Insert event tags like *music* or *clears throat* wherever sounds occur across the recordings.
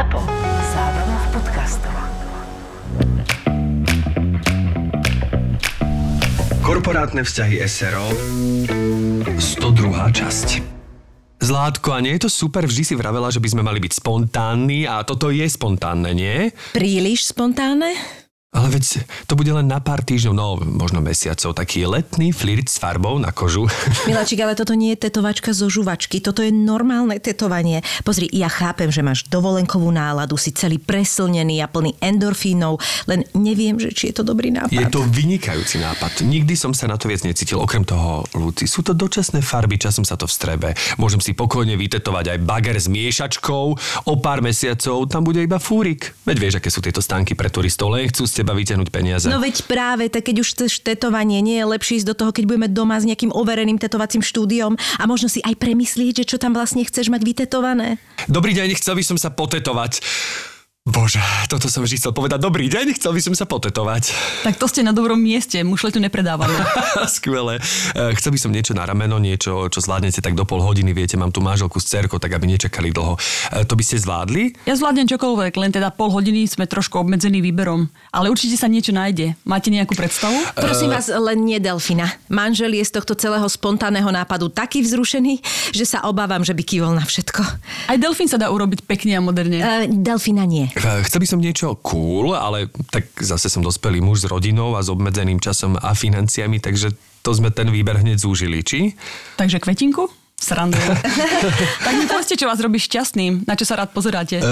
ZAPO. Zábrná v podcastov. Korporátne vzťahy SRO 102. časť. Zlátko, a nie je to super? Vždy si vravela, že by sme mali byť spontánni a toto je spontánne, nie? Príliš spontánne? Ale veď to bude len na pár týždňov, no možno mesiacov, taký letný flirt s farbou na kožu. *laughs* Miláčik, ale toto nie je tetovačka zo žuvačky, toto je normálne tetovanie. Pozri, ja chápem, že máš dovolenkovú náladu, si celý preslnený a plný endorfínov, len neviem, že či je to dobrý nápad. Je to vynikajúci nápad. Nikdy som sa na to viac necítil. Okrem toho, Luci, sú to dočasné farby, časom sa to vstrebe. Môžem si pokojne vytetovať aj bager s miešačkou. O pár mesiacov tam bude iba fúrik. Veď vieš, aké sú tieto stánky pre turistov, len chcú z teba vyťahnuť peniaze. No veď práve, tak keď už chceš tetovanie, nie je lepšie ísť do toho, keď budeme doma s nejakým overeným tetovacím štúdiom a možno si aj premyslieť, že čo tam vlastne chceš mať vytetované. Dobrý deň, chcel by som sa potetovať. Bože, toto som vždy chcel povedať. Dobrý deň, chcel by som sa potetovať. Tak to ste na dobrom mieste, mušle tu nepredávame. *laughs* Skvelé. E, Chcel by som niečo na rameno, niečo, čo zvládnete tak do pol hodiny, viete, mám tu manželku s cerkou, tak aby nečakali dlho. E, To by ste zvládli? Ja zvládnem čokoľvek, len teda pol hodiny sme trošku obmedzení výberom. Ale určite sa niečo nájde. Máte nejakú predstavu? Prosím vás, len nie Delfina. Manžel je z tohto celého spontánneho nápadu taký vzrušený, že sa obávam, že by kývol na všetko. Aj delfín sa dá urobiť pekne a moderne. Uh, Delfina nie. *laughs* E, Chcel by som niečo cool, ale tak zase som dospelý muž s rodinou a s obmedzeným časom a financiami, takže to sme ten výber hneď zúžili, či? Takže kvetinku? Srandujem. *laughs* tak mi povedzte, čo vás robí šťastným, na čo sa rád pozeráte. E,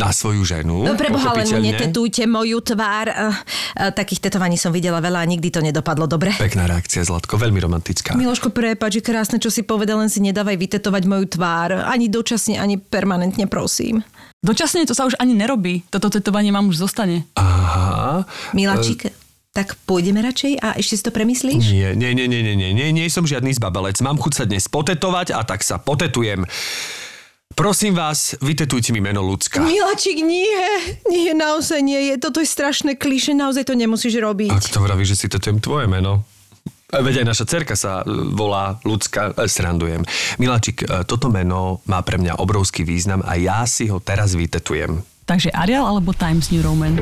na svoju ženu. No preboha, len netetujte moju tvár. Uh, uh, takých tetovaní som videla veľa a nikdy to nedopadlo dobre. Pekná reakcia, Zlatko, veľmi romantická. Miloško, prepáč, že krásne, čo si povedal, len si nedávaj vytetovať moju tvár. Ani dočasne, ani permanentne, prosím. Dočasne to sa už ani nerobí. Toto tetovanie vám už zostane. Aha. Miláčik, tak pôjdeme radšej a ešte si to premyslíš? Nie, nie, nie, nie, nie, nie, nie, nie som žiadny zbabelec. Mám chuť sa dnes potetovať a tak sa potetujem. Prosím vás, vytetujte mi meno ľudská. Miláčik, nie. Nie, naozaj nie. Je, toto je strašné kliše, naozaj to nemusíš robiť. Ak to vraví, že si tetujem tvoje meno. Veď aj naša cerka sa e, volá ľudská, e, srandujem. Miláčik, e, toto meno má pre mňa obrovský význam a ja si ho teraz vytetujem. Takže Arial alebo Times New Roman?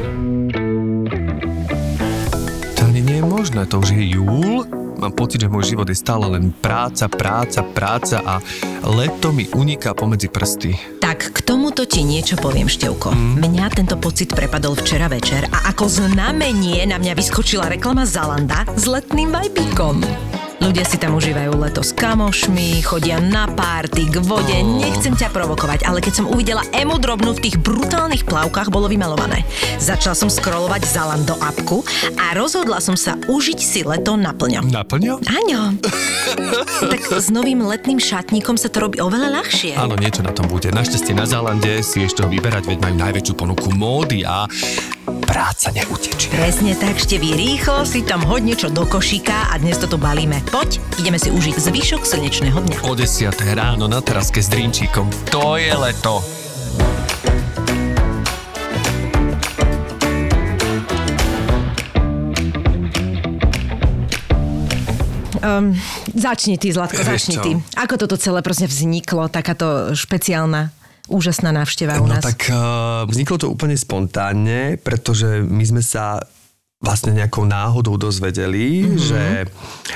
Je možné, to už je júl. Mám pocit, že môj život je stále len práca, práca, práca a leto mi uniká pomedzi prsty. Tak, k tomuto ti niečo poviem, Števko. Mňa tento pocit prepadol včera večer a ako znamenie na mňa vyskočila reklama Zalanda s letným vajbíkom. Ľudia si tam užívajú leto s kamošmi, chodia na párty, k vode. Nechcem ťa provokovať, ale keď som uvidela emu drobnú v tých brutálnych plavkách, bolo vymalované. Začala som scrollovať Zalando appku a rozhodla som sa užiť si leto naplňo. Naplňo? Áňo. *laughs* tak s novým letným šatníkom sa to robí oveľa ľahšie. Áno, niečo na tom bude. Našťastie na Zálande si ešte ho vyberať, veď majú najväčšiu ponuku módy a práca neutečie. Presne tak, Števí, rýchlo si tam hodne čo do košíka a dnes toto balíme. Poď, ideme si užiť zvyšok slnečného dňa. O 10 ráno na teraske s drinčíkom. To je leto. Um, začni ty, Zlatko, Vieš začni čo? ty. Ako toto celé proste vzniklo, takáto špeciálna, úžasná návšteva u No nás? tak uh, vzniklo to úplne spontánne, pretože my sme sa vlastne nejakou náhodou dozvedeli, mm-hmm. že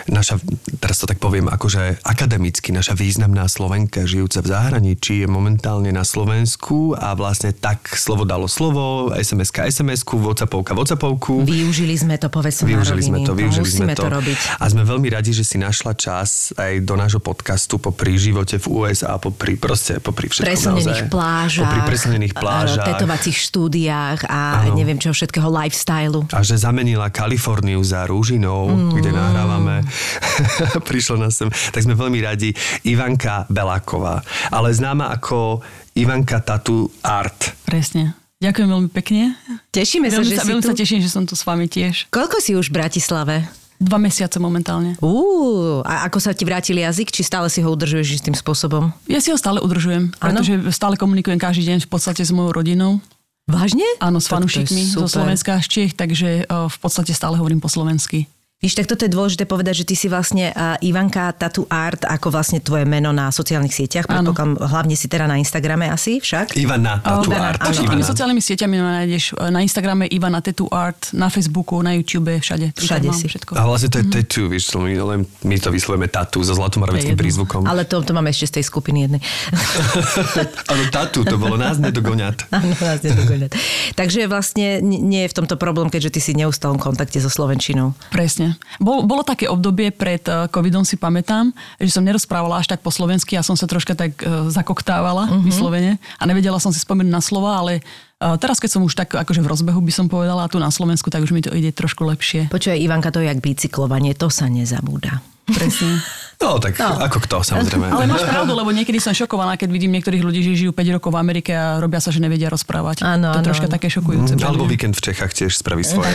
naša, teraz to tak poviem, akože akademicky, naša významná Slovenka žijúca v zahraničí je momentálne na Slovensku a vlastne tak slovo dalo slovo, SMS-ka SMS-ku, Whatsappovka Whatsappovku. Využili sme to, povedz som Využili sme to, využili Musíme sme to. to robiť. A sme veľmi radi, že si našla čas aj do nášho podcastu popri živote v USA, popri proste, popri všetkom Preslnených naozaj. plážach, Popri preslnených plážach. tetovacích štúdiách a Áno. neviem čo všetkého lifestylu. A že zamenila Kaliforniu za Rúžinou, mm. kde nahrávame. *laughs* Prišlo nás sem. Tak sme veľmi radi. Ivanka Beláková. Ale známa ako Ivanka Tattoo Art. Presne. Ďakujem veľmi pekne. Tešíme sa, Veľmi, že sa, si veľmi tu. sa teším, že som tu s vami tiež. Koľko si už v Bratislave? Dva mesiace momentálne. Uú, a ako sa ti vrátil jazyk, či stále si ho udržuješ istým spôsobom? Ja si ho stále udržujem, Áno? pretože stále komunikujem každý deň v podstate s mojou rodinou. Vážne? Áno, s fanúšikmi zo. Slovenska a z Čiech, takže o, v podstate stále hovorím po slovensky. Víš, tak toto je dôležité povedať, že ty si vlastne uh, Ivanka Tattoo Art ako vlastne tvoje meno na sociálnych sieťach. Predpokladám, hlavne si teda na Instagrame asi však. Ivana, tattoo Ivana. art. Ivana. tými sociálnymi sieťami ma nájdeš na Instagrame Ivana Tattoo Art, na Facebooku, na YouTube, všade. Všade si. Všetko. A vlastne to je tattoo, vieš, to my, len my to vyslovujeme tattoo so zlatomoraveckým To je prízvukom. Ale to, to máme ešte z tej skupiny jednej. *laughs* Áno, tattoo, to bolo nás nedogoňať. *laughs* Áno, nás nedogoňať. Takže vlastne nie je v tomto problém, keďže ty si v neustálom kontakte so Slovenčinou. Presne. Bol, bolo také obdobie pred eh, covidom, si pamätám, že som nerozprávala až tak po slovensky a som sa troška tak uh, zakoktávala uh-huh. vyslovene a nevedela som si spomenúť na slova, ale uh, teraz, keď som už tak akože v rozbehu by som povedala a tu na Slovensku, tak už mi to ide trošku lepšie. Počuje Ivanka, to je jak bicyklovanie, to sa nezabúda. Presne. *laughs* No, tak No. ako kto, samozrejme. Ale máš pravdu, lebo niekedy som šokovaná, keď vidím niektorých ľudí, že žijú 5 rokov v Amerike a robia sa, že nevedia rozprávať. Áno, to je troška také šokujúce. pre Alebo víkend v Čechách tiež spraví svoje.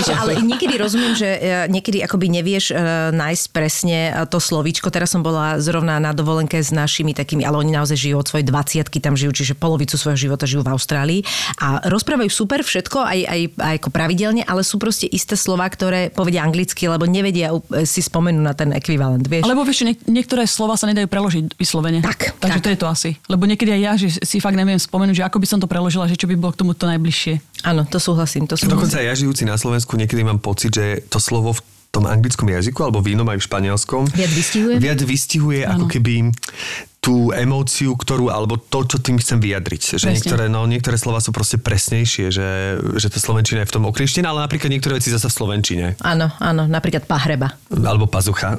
Víš, *laughs* ale niekedy rozumiem, že e, niekedy akoby nevieš e, nájsť presne e, to slovíčko. Teraz som bola zrovna na dovolenke s našimi takými, ale oni naozaj žijú od svojej 20 tam žijú, čiže polovicu svojho života žijú v Austrálii a rozprávajú super všetko, aj, aj, aj ako pravidelne, ale sú proste isté slova, ktoré povedia anglicky, lebo nevedia si spomenúť na ten ekvivalent, vieš? Alebo vieš, niek- niektoré slova sa nedajú preložiť vyslovene. Tak, Takže tak. to je to asi. Lebo niekedy aj ja, že si fakt neviem spomenúť, že ako by som to preložila, že čo by bolo k tomu to najbližšie. Áno, to súhlasím, to súhlasím. Dokonca aj ja žijúci na Slovensku niekedy mám pocit, že to slovo v tom anglickom jazyku, alebo v inom aj v španielskom, Viac vystihuje? Viac vystihuje ako keby tú emóciu, ktorú, alebo to, čo tým chcem vyjadriť. Že Presne. niektoré, no, niektoré slova sú proste presnejšie, že, že tá slovenčina je v tom okrieštená, ale napríklad niektoré veci zase v slovenčine. Áno, áno, napríklad pahreba. Alebo pazucha.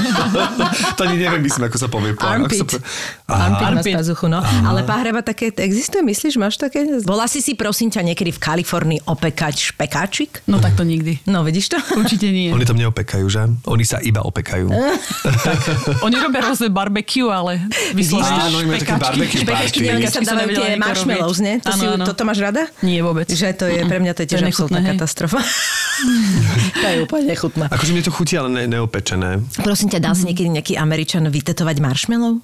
*laughs* to ani neviem, myslím, ako sa povie. po- ako sa Armpit. po-. Armpit má Armpit. spazuchu, no. Ale pahreba také existuje, myslíš, máš také? Bola si si, prosím ťa, niekedy v Kalifornii opekať špekáčik? No tak to nikdy. No, vidíš to? Určite nie. Oni tam neopekajú, že? Oni sa iba opekajú. *laughs* *laughs* Oni robia rôzne barbecue, ale vyslovene Áno, Špekačky, sa Špekačky som dávajú tie marshmallows, nie? To Áno, si, áno. toto máš rada? Nie vôbec. Že to je, pre mňa to je To tiež absolútna katastrofa. *laughs* to je úplne nechutné. Akože mne to chutí, ale ne, neopečené. Prosím ťa, dal si niekedy nejaký Američan vytetovať marshmallow?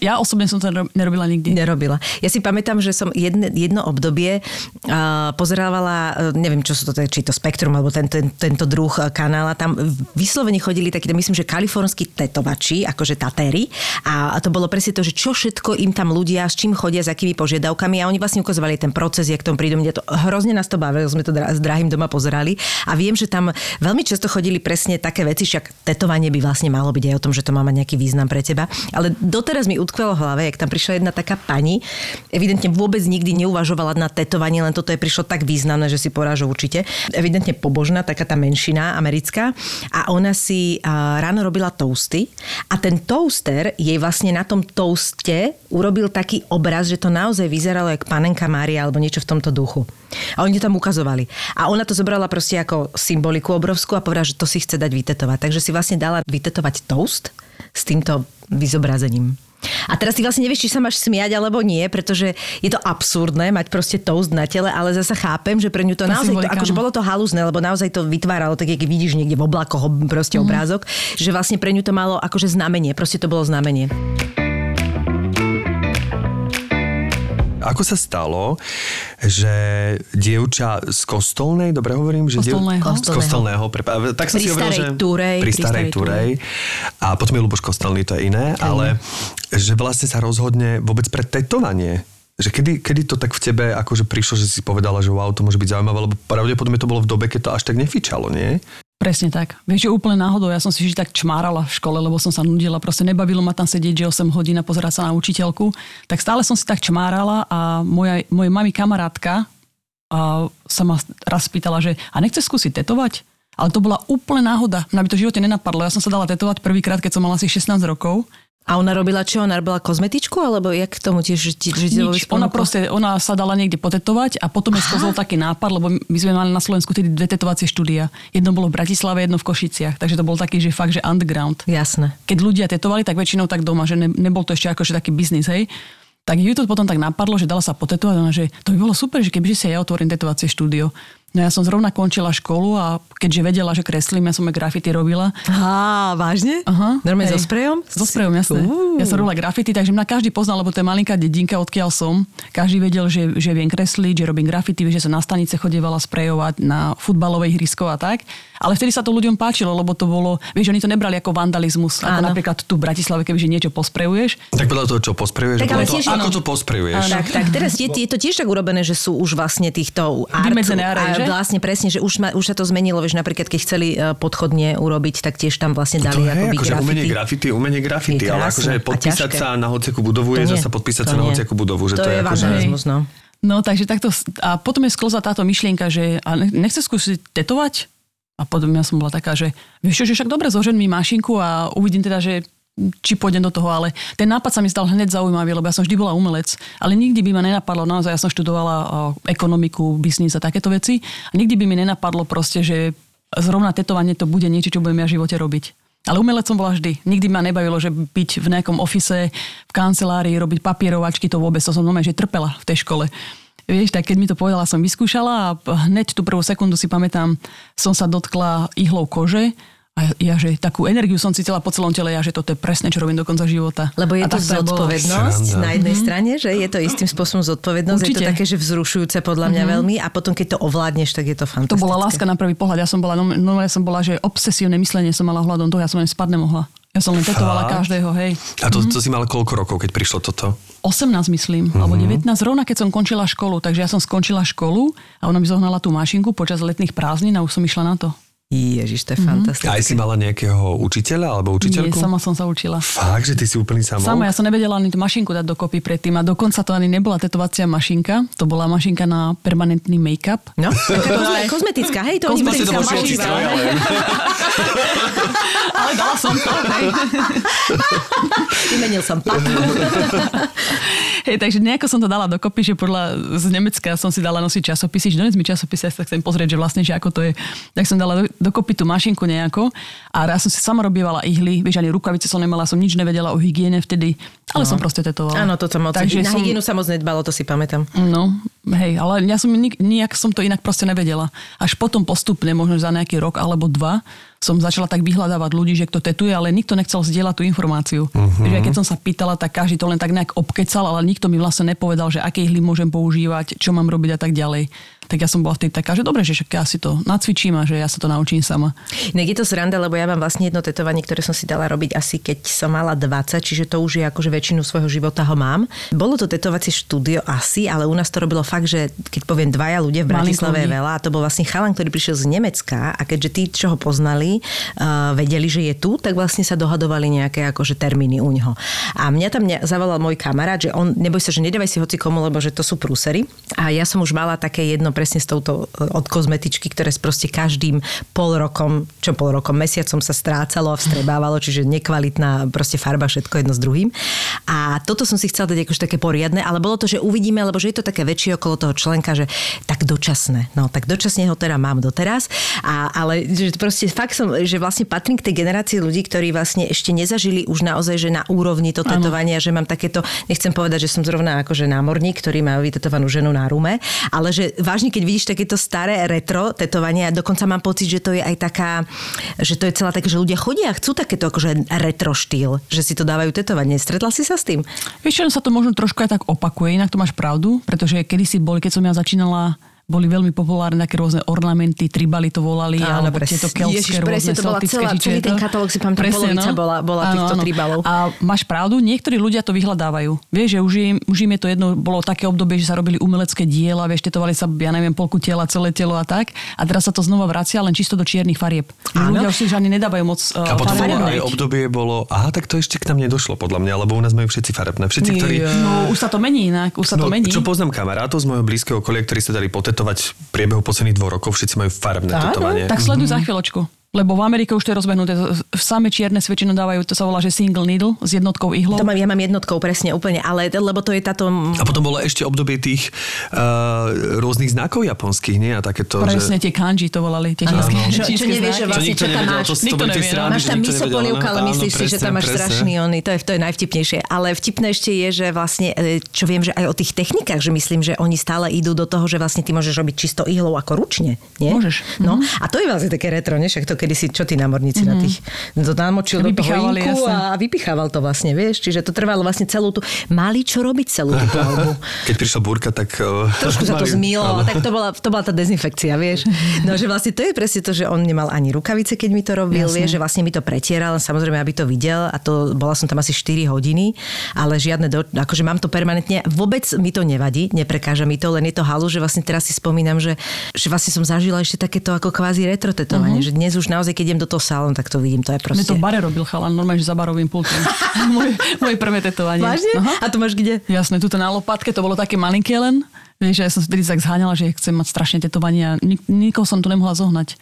Ja osobne som to nero- nerobila nikdy. Nerobila. Ja si pamätám, že som jedne, jedno obdobie uh, pozerávala, uh, neviem, čo sú to, či to Spektrum, alebo ten, ten, tento druh uh, kanála. Tam vyslovene chodili takí, myslím, že kalifornskí tetovači, akože tatéry. A, a to bolo presne to, že čo všetko im tam ľudia, s čím chodia, s akými požiadavkami. A oni vlastne ukazovali ten proces, jak k tomu prídu. Mňa to hrozne nás to bavilo, sme to dra- s drahým doma pozerali. A viem, že tam veľmi často chodili presne také veci, však tetovanie by vlastne malo byť aj o tom, že to má mať nejaký význam pre teba. Ale doteraz mi utkvelo v hlave, jak tam prišla jedna taká pani, evidentne vôbec nikdy neuvažovala na tetovanie, len toto je prišlo tak významné, že si porážu určite. Evidentne pobožná, taká tá menšina americká. A ona si ráno robila toasty a ten toaster jej vlastne na tom toaste urobil taký obraz, že to naozaj vyzeralo jak panenka Mária alebo niečo v tomto duchu. A oni to tam ukazovali. A ona to zobrala proste ako symboliku obrovskú a povedala, že to si chce dať vytetovať. Takže si vlastne dala vytetovať toast s týmto vyzobrazením. A teraz ty vlastne nevieš, či sa máš smiať alebo nie, pretože je to absurdné mať proste toast na tele, ale zase chápem, že pre ňu to Tá naozaj, to, akože bolo to halúzne, lebo naozaj to vytváralo, tak keď vidíš niekde v oblakoch ob- proste Mhm. obrázok, že vlastne pre ňu to malo akože znamenie, proste to bolo znamenie. Ako sa stalo, že dievča z kostolnej, dobre hovorím? Že Kostolného. Z kostolného. prepa- tak som Pri si hovoril, že... Turej. Pri Pri starej Turej. A potom je Luboš Kostelný, to je iné. Ale že vlastne sa rozhodne vôbec pre tetovanie. Že kedy, kedy to tak v tebe akože prišlo, že si povedala, že wow, to môže byť zaujímavé, lebo pravdepodobne to bolo v dobe, keď to až tak nefičalo, nie? Presne tak. Vieš, že úplne náhodou, ja som si vždy tak čmárala v škole, lebo som sa nudila, proste nebavilo ma tam sedieť, že 8 hodín a pozerať sa na učiteľku. Tak stále som si tak čmárala a moja, moje mami kamarátka a sa ma raz spýtala, že a nechce skúsiť tetovať? Ale to bola úplne náhoda. Mňa by to v živote nenapadlo. Ja som sa dala tetovať prvýkrát, keď som mala asi 16 rokov. A ona robila čo? Ona robila kozmetičku? Alebo jak k tomu tiež, Nič, ona proste, ona sa dala niekde potetovať a potom je skozol taký nápad, lebo my sme mali na Slovensku tedy dve tetovacie štúdia. Jedno bolo v Bratislave, jedno v Košiciach, takže to bol taký, že fakt, že underground. Jasné. Keď ľudia tetovali, tak väčšinou tak doma, že ne, nebol to ešte akože taký biznis, hej. Tak ju to potom tak napadlo, že dala sa potetovať, ona, že to by bolo super, že kebyže si ja otvorím tetovacie štúdio. No ja som zrovna končila školu a keďže vedela, že kreslím, ja som aj grafity robila. Á, vážne? Aha, Normálne so sprejom? So sprejom, jasné. Uú. Ja som robila grafity, takže mňa každý poznal, lebo to je malinká dedinka, odkiaľ som. Každý vedel, že, že viem kresliť, že robím grafity, že som na stanice chodievala sprejovať na futbalové ihrisko a tak. Ale vtedy sa to ľuďom páčilo, lebo to bolo, vieš, oni to nebrali ako vandalizmus. Ako Áno. napríklad tu v Bratislave, kebyže niečo posprejuješ. Tak podľa toho, čo posprejuješ, Tak ale toho, tiež- ako áno. to posprejuješ. Tak, tak, teraz je, je to tiež tak urobené, že sú už vlastne týchto art? Vlastne presne, že už, ma, už sa to zmenilo, vieš, napríklad keď chceli e, podchodne urobiť, tak tiež tam vlastne To dali je, akoby akože grafity. umenie grafity, umenie grafity, Je ale akože a podpísať sa na hociakú budovu je To nie, zase podpísať to sa na nie. hociakú budovu, že to, To je je akože... no. No, takže takto, a potom je sklza táto myšlienka, že a ne- nechce skúsiť tetovať? A potom ja som bola taká, že vieš čo, že však dobre, zožen mi mašinku a uvidím teda, že či pôjdem do toho, ale ten nápad sa mi stal hneď zaujímavý, lebo ja som vždy bola umelec, ale nikdy by ma nenapadlo, naozaj ja som študovala ekonomiku, biznis a takéto veci a nikdy by mi nenapadlo proste, že zrovna tetovanie to bude niečo, čo budem ja v živote robiť. Ale umelec som bola vždy. Nikdy ma nebavilo, že byť v nejakom ofise, v kancelárii, robiť papierovačky, to vôbec, to som normálne, že trpela v tej škole. Vieš, tak keď mi to povedala, som vyskúšala a hneď tú prvú sekundu si pamätám, som sa dotkla ihlou kože a ja, že takú energiu som cítila po celom tele, ja, že toto je presne, čo robím do konca života. Lebo je A to bolo. zodpovednosť na jednej strane, že je to istým spôsobom zodpovednosť, je to Určite. také, že vzrušujúce podľa mňa veľmi a potom keď to ovládneš, tak je to To fantastické. bola láska na prvý pohľad. Ja som bola, no, no, ja som bola, že obsesívne myslenie som mala hľadom toho, ja som len spať nemohla. Ja som len tetovala každého, hej. A to, to si mal koľko rokov, keď prišlo toto? 18 myslím, Mhm. alebo 19, rovna keď som končila školu. Takže ja som skončila školu a ona mi zohnala tú mašinku počas letných prázdnin a už som išla na to. Ježiš, to je fantastické. Aj si mala nejakého učiteľa alebo Nie, učiteľku? sama som sa učila. Fakt, že ty si úplný samou? Sama, ja som nevedela ani tú mašinku dať dokopy predtým a dokonca to ani nebola tetovacia mašinka, to bola mašinka na permanentný make-up. No, *laughs* kozme- kozmetická, hej, to šiaci mašinka. ale... Ale dala som to, hej. Vymenil som pap. *laughs* hej. takže nejako som to dala dokopy, že podľa z Nemecka som si dala nosiť časopisy, že dones mi časopisy, ja sa chcem pozrieť, že vlastne, že ako to je. Tak som dala do, dokopy tú mašinku nejako a raz som si sama robievala ihly, vieš, ani rukavice som nemala, som nič nevedela o hygiene vtedy, ale som proste tetovala. Áno, toto moc. Takže na som- hygienu sa moc nedbalo, to si pamätám. No, hej, ale ja som nijak som to inak proste nevedela. Až potom postupne, možno za nejaký rok alebo dva, som začala tak vyhľadávať ľudí, že kto tetuje, ale nikto nechcel zdieľať tú informáciu. Uh-huh. Že keď som sa pýtala, tak každý to len tak nejak obkecal, ale nikto mi vlastne nepovedal, že aké ihly môžem používať, čo mám robiť a tak ďalej. Tak ja som bola vtedy taká, že dobre, že však ja si to nacvičím a že ja sa to naučím sama. Inak je to sranda, lebo ja mám vlastne jedno tetovanie, ktoré som si dala robiť asi keď som mala 20, čiže to už je akože väčšinu svojho života ho mám. Bolo to tetovacie štúdio asi, ale u nás to robilo fakt, že keď poviem dvaja ľudia v Bratislave je veľa a to bol vlastne chalan, ktorý prišiel z Nemecka a keďže tí, čo ho poznali, uh, vedeli, že je tu, tak vlastne sa dohadovali nejaké akože termíny u ňoho. A mňa tam ne- zavolal môj kamarát, že on, neboj sa, že nedávaj si hoci komu, lebo že to sú prúsery. A ja som už mala také jedno presne s touto e, od kozmetičky, ktoré proste každým pol rokom, čo pol rokom, mesiacom sa strácalo a vstrebávalo, čiže nekvalitná proste farba, všetko jedno s druhým. A toto som si chcela dať akože také poriadne, ale bolo to, že uvidíme, lebo že je to také väčšie okolo toho členka, že tak dočasné. No, tak dočasne ho teda mám doteraz. A, ale že proste fakt som, že vlastne patrím k tej generácii ľudí, ktorí vlastne ešte nezažili už naozaj, že na úrovni to tetovania, že mám takéto, nechcem povedať, že som zrovna akože námorník, ktorý má vytetovanú ženu na rume, ale že vážne, keď vidíš takéto staré retro tetovanie, a dokonca mám pocit, že to je aj taká, že to je celá také, že ľudia chodia a chcú takéto akože retro štýl, že si to dávajú tetovanie. Stretla si sa s tým? Vieš, sa to možno trošku aj tak opakuje, inak to máš pravdu, pretože kedysi boli, keď som ja začínala boli veľmi populárne také rôzne ornamenty, tribali to volali, Áno, alebo presne. tieto keltské Ježiš, presne, rôzne to bola celá- či čo celý ten katalóg si pamätám, polovica bola- bola týchto tribalov. A máš pravdu, niektorí ľudia to vyhľadávajú. Vieš, že už im, už im je to jedno, bolo také obdobie, že sa robili umelecké diela, vieš, tetovali sa, ja neviem, polku tela, celé telo a tak. A teraz sa to znova vracia len čisto do čiernych farieb. Áno. Ľudia už si už ani nedávajú moc uh, A potom bolo farebné. aj obdobie bolo, aha, tak to ešte k nám nedošlo podľa mňa, lebo u nás majú všetci farebné. Všetci, ktorí... No, už sa to mení inak, už sa to No, mení. čo poznám kamarátov z môjho blízkeho okolia, ktorí sa dali potetovať v priebehu posledných dvoch rokov, všetci majú farebné Áno, tetovanie. Tak sleduj za chvíľočku. Lebo v Amerike už to je rozbehnuté. Same čierne s väčšinou dávajú, to sa volá, že single needle s jednotkou ihlou. To mám, ja mám jednotkou presne úplne, ale lebo to je táto... A potom bolo ešte obdobie tých uh, rôznych znakov japonských, nie? A takéto, Presne že... tie kanji to volali. Tie Áno. Čo- čo čínske nevieš, že vlastne čo tam máš. to, Nikto nevie, no. srandy, Máš tam miso polievka, ale myslíš si, že tam máš presne. strašný ony. To je, to je najvtipnejšie. Ale vtipnejšie je, že vlastne, e, čo viem, že aj o tých technikách, že myslím, že oni stále idú do toho, že vlastne ty môžeš robiť čisto ihlou ako ručne. Nie? Môžeš. No, a to je vlastne také retro, nie? Však to kedy si, čo tí námorníci na tých, to namočil do toho inku a vypichával to vlastne, vieš? Čiže to trvalo vlastne celú tú, mali čo robiť celú tú plavbu. *laughs* Keď prišla búrka, tak... Uh, Trošku sa to áno. tak to bola, to bola tá dezinfekcia, vieš. No, že vlastne to je presne to, že on nemal ani rukavice, keď mi to robil, Jasne. vieš, že vlastne mi to pretieral, samozrejme, aby to videl a to, bola som tam asi 4 hodiny, ale žiadne, do, akože mám to permanentne, vôbec mi to nevadí, neprekáža mi to, len je to halu, že vlastne teraz si spomínam, že, že vlastne som zažila ešte takéto ako kvázi retro tetovanie, že dnes už naozaj, keď idem do toho salónu, tak to vidím, to je Mne proste... to v bare robil chalan, normálne, že za barovým pultom. *laughs* *laughs* moje, moje prvé tetovanie. Vážne? Aha. A to máš kde? Jasné, tuto na lopatke, to bolo také malinké len. Vieš, ja som vtedy tak zháňala, že chcem mať strašne tetovania. Nik- nikoho som tu nemohla zohnať.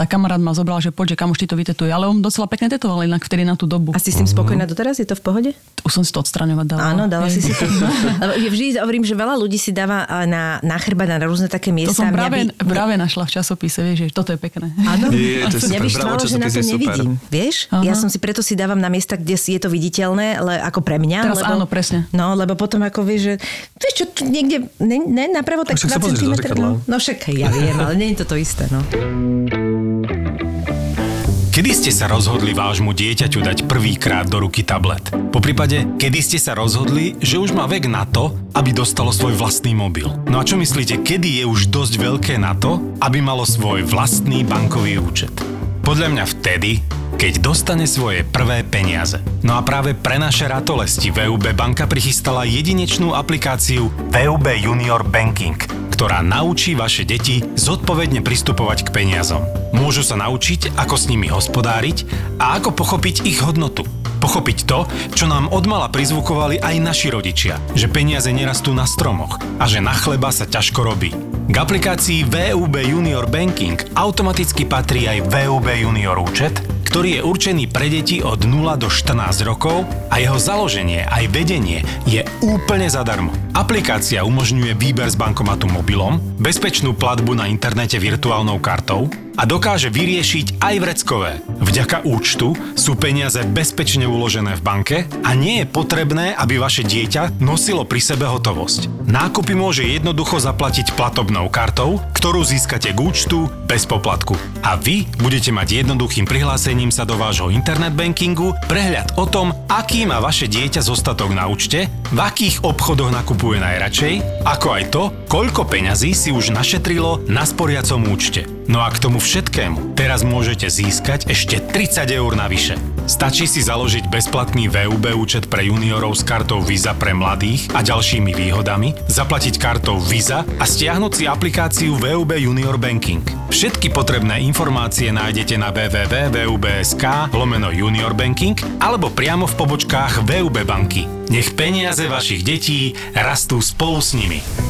Tak kamarát ma zobral, že poď, že kamoš ti to vytetuje. Ale on docela pekne tetoval inak vtedy na tú dobu. A si s tým spokojná doteraz? Je to v pohode? Už som si to odstraňovať dala. Áno, dala si si to. *laughs* Vždy hovorím, že veľa ľudí si dáva a, na, na chrbát, na rôzne také To miesta. som Mňa práve, by- práve našla v časopise, vieš, že toto je pekné. Áno, Je, to je super, bravo, že na to nevidím. Vieš? Aha. Ja som si preto si dávam na miesta, kde si je to viditeľné, ale ako pre mňa. Teraz lebo, áno, presne. No, lebo potom ako vieš, že vieš čo, tu niekde, ne, ne napravo, tak však sa 2 pozrieš do cm. zrkadla. No, no však ja viem, ale nie je to to isté. No. Kedy ste sa rozhodli vášmu dieťaťu dať prvýkrát do ruky tablet? Po prípade, kedy ste sa rozhodli, že už má vek na to, aby dostalo svoj vlastný mobil? No a čo myslíte, kedy je už dosť veľké na to, aby malo svoj vlastný bankový účet? Podľa mňa vtedy, keď dostane svoje prvé peniaze. No a práve pre naše ratolesti VUB banka prichystala jedinečnú aplikáciu VUB Junior Banking, ktorá naučí vaše deti zodpovedne pristupovať k peniazom. Môžu sa naučiť, ako s nimi hospodáriť a ako pochopiť ich hodnotu. Pochopiť to, čo nám odmala prizvukovali aj naši rodičia, že peniaze nerastú na stromoch a že na chleba sa ťažko robí. K aplikácii VUB Junior Banking automaticky patrí aj VUB Junior účet, ktorý je určený pre deti od 0 do 14 rokov a jeho založenie aj vedenie je úplne zadarmo. Aplikácia umožňuje výber z bankomatu mobilom, bezpečnú platbu na internete virtuálnou kartou a dokáže vyriešiť aj vreckové. Vďaka účtu sú peniaze bezpečne uložené v banke a nie je potrebné, aby vaše dieťa nosilo pri sebe hotovosť. Nákupy môže jednoducho zaplatiť platobnou kartou, ktorú získate k účtu bez poplatku. A vy budete mať jednoduchým prihlásením sa do vášho internet bankingu prehľad o tom, aký má vaše dieťa zostatok na účte, v akých obchodoch nakupuje najradšej, ako aj to, koľko peňazí si už našetrilo na sporiacom účte. No a k tomu všetkému teraz môžete získať ešte 30 eur navyše. Stačí si založiť bezplatný VUB účet pre juniorov s kartou Visa pre mladých a ďalšími výhodami, zaplatiť kartou Visa a stiahnuť si aplikáciu VUB Junior Banking. Všetky potrebné informácie nájdete na www.vub.sk lomeno Junior Banking alebo priamo v pobočkách VUB banky. Nech peniaze vašich detí rastú spolu s nimi.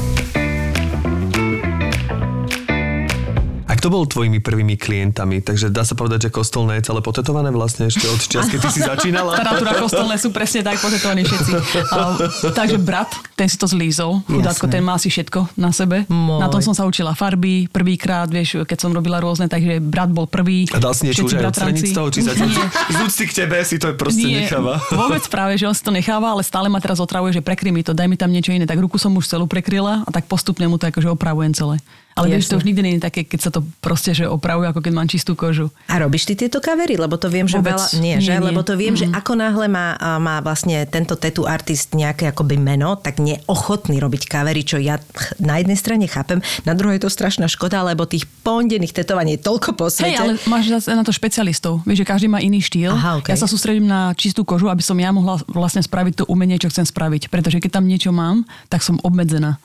Kto bol tvojimi prvými klientami? Takže dá sa povedať, že kostolné je celé potetované vlastne ešte od čias, keď ty si začínala? Literatúra kostolné sú presne tak potetovaní všetci. A, takže brat, ten si to zlízol. Chudátko, ten má asi všetko na sebe. Môj. Na tom som sa učila farby prvýkrát, vieš, keď som robila rôzne, takže brat bol prvý. A dal si niečo už aj z toho? Či sa z úcty k tebe si to proste Nie, necháva? vôbec práve, že on si to necháva, ale stále ma teraz otravuje, že prekry mi to, daj mi tam niečo iné. Tak ruku som už celú prekryla a tak postupne mu to akože opravujem celé. Ale vieš, to už nikdy nie je také, keď sa to proste, že opravuje, ako keď mám čistú kožu. A robíš ty tieto kavery? Lebo to viem, že Vôbec. veľa... Nie, Nie, že? nie. Lebo to viem, že ako náhle má, má vlastne tento tattoo artist nejaké akoby meno, tak neochotný robiť kavery, čo ja na jednej strane chápem, na druhej je to strašná škoda, lebo tých pondených tetovaní je toľko po svete. Hej, ale máš zase na to špecialistov. Vieš, že každý má iný štýl. Aha, okej. Ja sa sústredím na čistú kožu, aby som ja mohla vlastne spraviť to umenie, čo chcem spraviť. Pretože keď tam niečo mám, tak som obmedzená.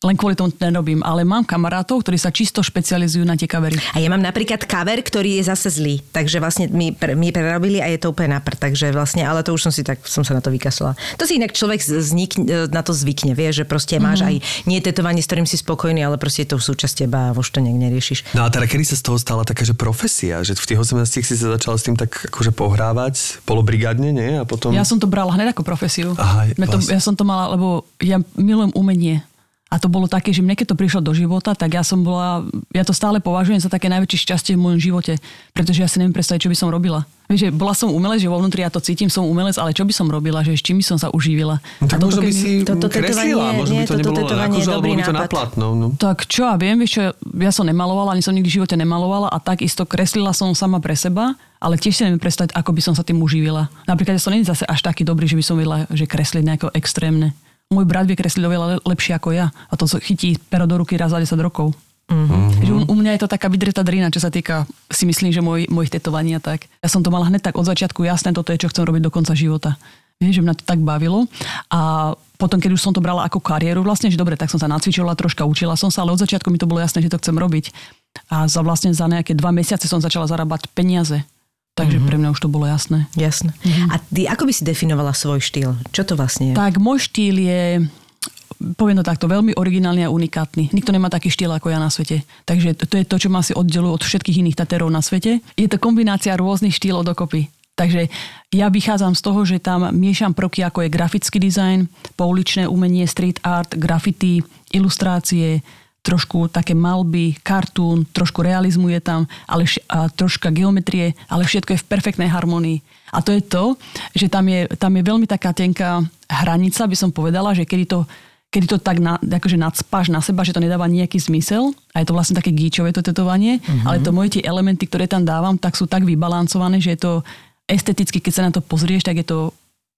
Len kvôli tomu to nerobím. Ale mám kamarátov, ktorí sa čisto špecializujú na tie kavery. A ja mám napríklad kaver, ktorý je zase zlý. Takže vlastne my, pre, my prerobili a je to úplne napr. Takže vlastne, ale to už som si tak, som sa na to vykasla. To si inak človek znik, na to zvykne, vie, že proste máš mm-hmm. aj nie tetovanie, s ktorým si spokojný, ale proste je to súčasť teba a už to nejak neriešiš. No a teda kedy sa z toho stala taká, že profesia, že v tých 18 si sa začala s tým tak akože pohrávať polobrigádne, nie? A potom... Ja som to brala hneď ako profesiu. Aha, to, vlastne. ja som to mala, lebo ja milujem umenie. A to bolo také, že mne keď to prišlo do života, tak ja som bola, ja to stále považujem za také najväčšie šťastie v mojom živote, pretože ja si neviem predstaviť, čo by som robila. Vieš, že bola som umelec, že vo vnútri ja to cítim, som umelec, ale čo by som robila, že s čím by som sa uživila. No, tak a toto, možno by si toto kreslila, možno by to toto nebolo akože, alebo dobrý by to na nápad. platno. No. Tak čo ja viem, vieš čo, ja som nemalovala, ani som nikdy v živote nemalovala a takisto kreslila som sama pre seba, ale tiež si neviem predstaviť, ako by som sa tým uživila. Napríklad ja som nie zase až taký dobrý, že by som vedela, že kresliť nejako extrémne. Môj brat vie kresliť oveľa le- lepšie ako ja a to chytí pero do ruky raz za 10 rokov. Mm-hmm. U, u mňa je to taká vydretá drina, čo sa týka, si myslím, že môj, mojich tetovaní a tak. Ja som to mala hneď tak od začiatku jasné, toto je, čo chcem robiť do konca života. Vieš, že mňa to tak bavilo. A potom, keď už som to brala ako kariéru, vlastne, že dobre, tak som sa nacvičila, troška učila som sa, ale od začiatku mi to bolo jasné, že to chcem robiť. A za vlastne za nejaké dva mesiace som začala zarábať peniaze. Takže mm-hmm. pre mňa už to bolo jasné. Jasné. A ty ako by si definovala svoj štýl? Čo to vlastne je? Tak môj štýl je, poviem to takto, veľmi originálny a unikátny. Nikto nemá taký štýl ako ja na svete. Takže to je to, čo ma asi oddeluje od všetkých iných taterov na svete. Je to kombinácia rôznych štýlov dokopy. Takže ja vychádzam z toho, že tam miešam prvky ako je grafický dizajn, pouličné umenie, street art, graffiti, ilustrácie, trošku také malby, kartún, trošku realizmu je tam, ale vš- a troška geometrie, ale všetko je v perfektnej harmonii. A to je to, že tam je, tam je veľmi taká tenká hranica, by som povedala, že kedy to, kedy to tak na, akože nadspáš na seba, že to nedáva nejaký zmysel. A je to vlastne také gíčové to tetovanie, mm-hmm. ale to moje tie elementy, ktoré tam dávam, tak sú tak vybalancované, že je to esteticky, keď sa na to pozrieš, tak je to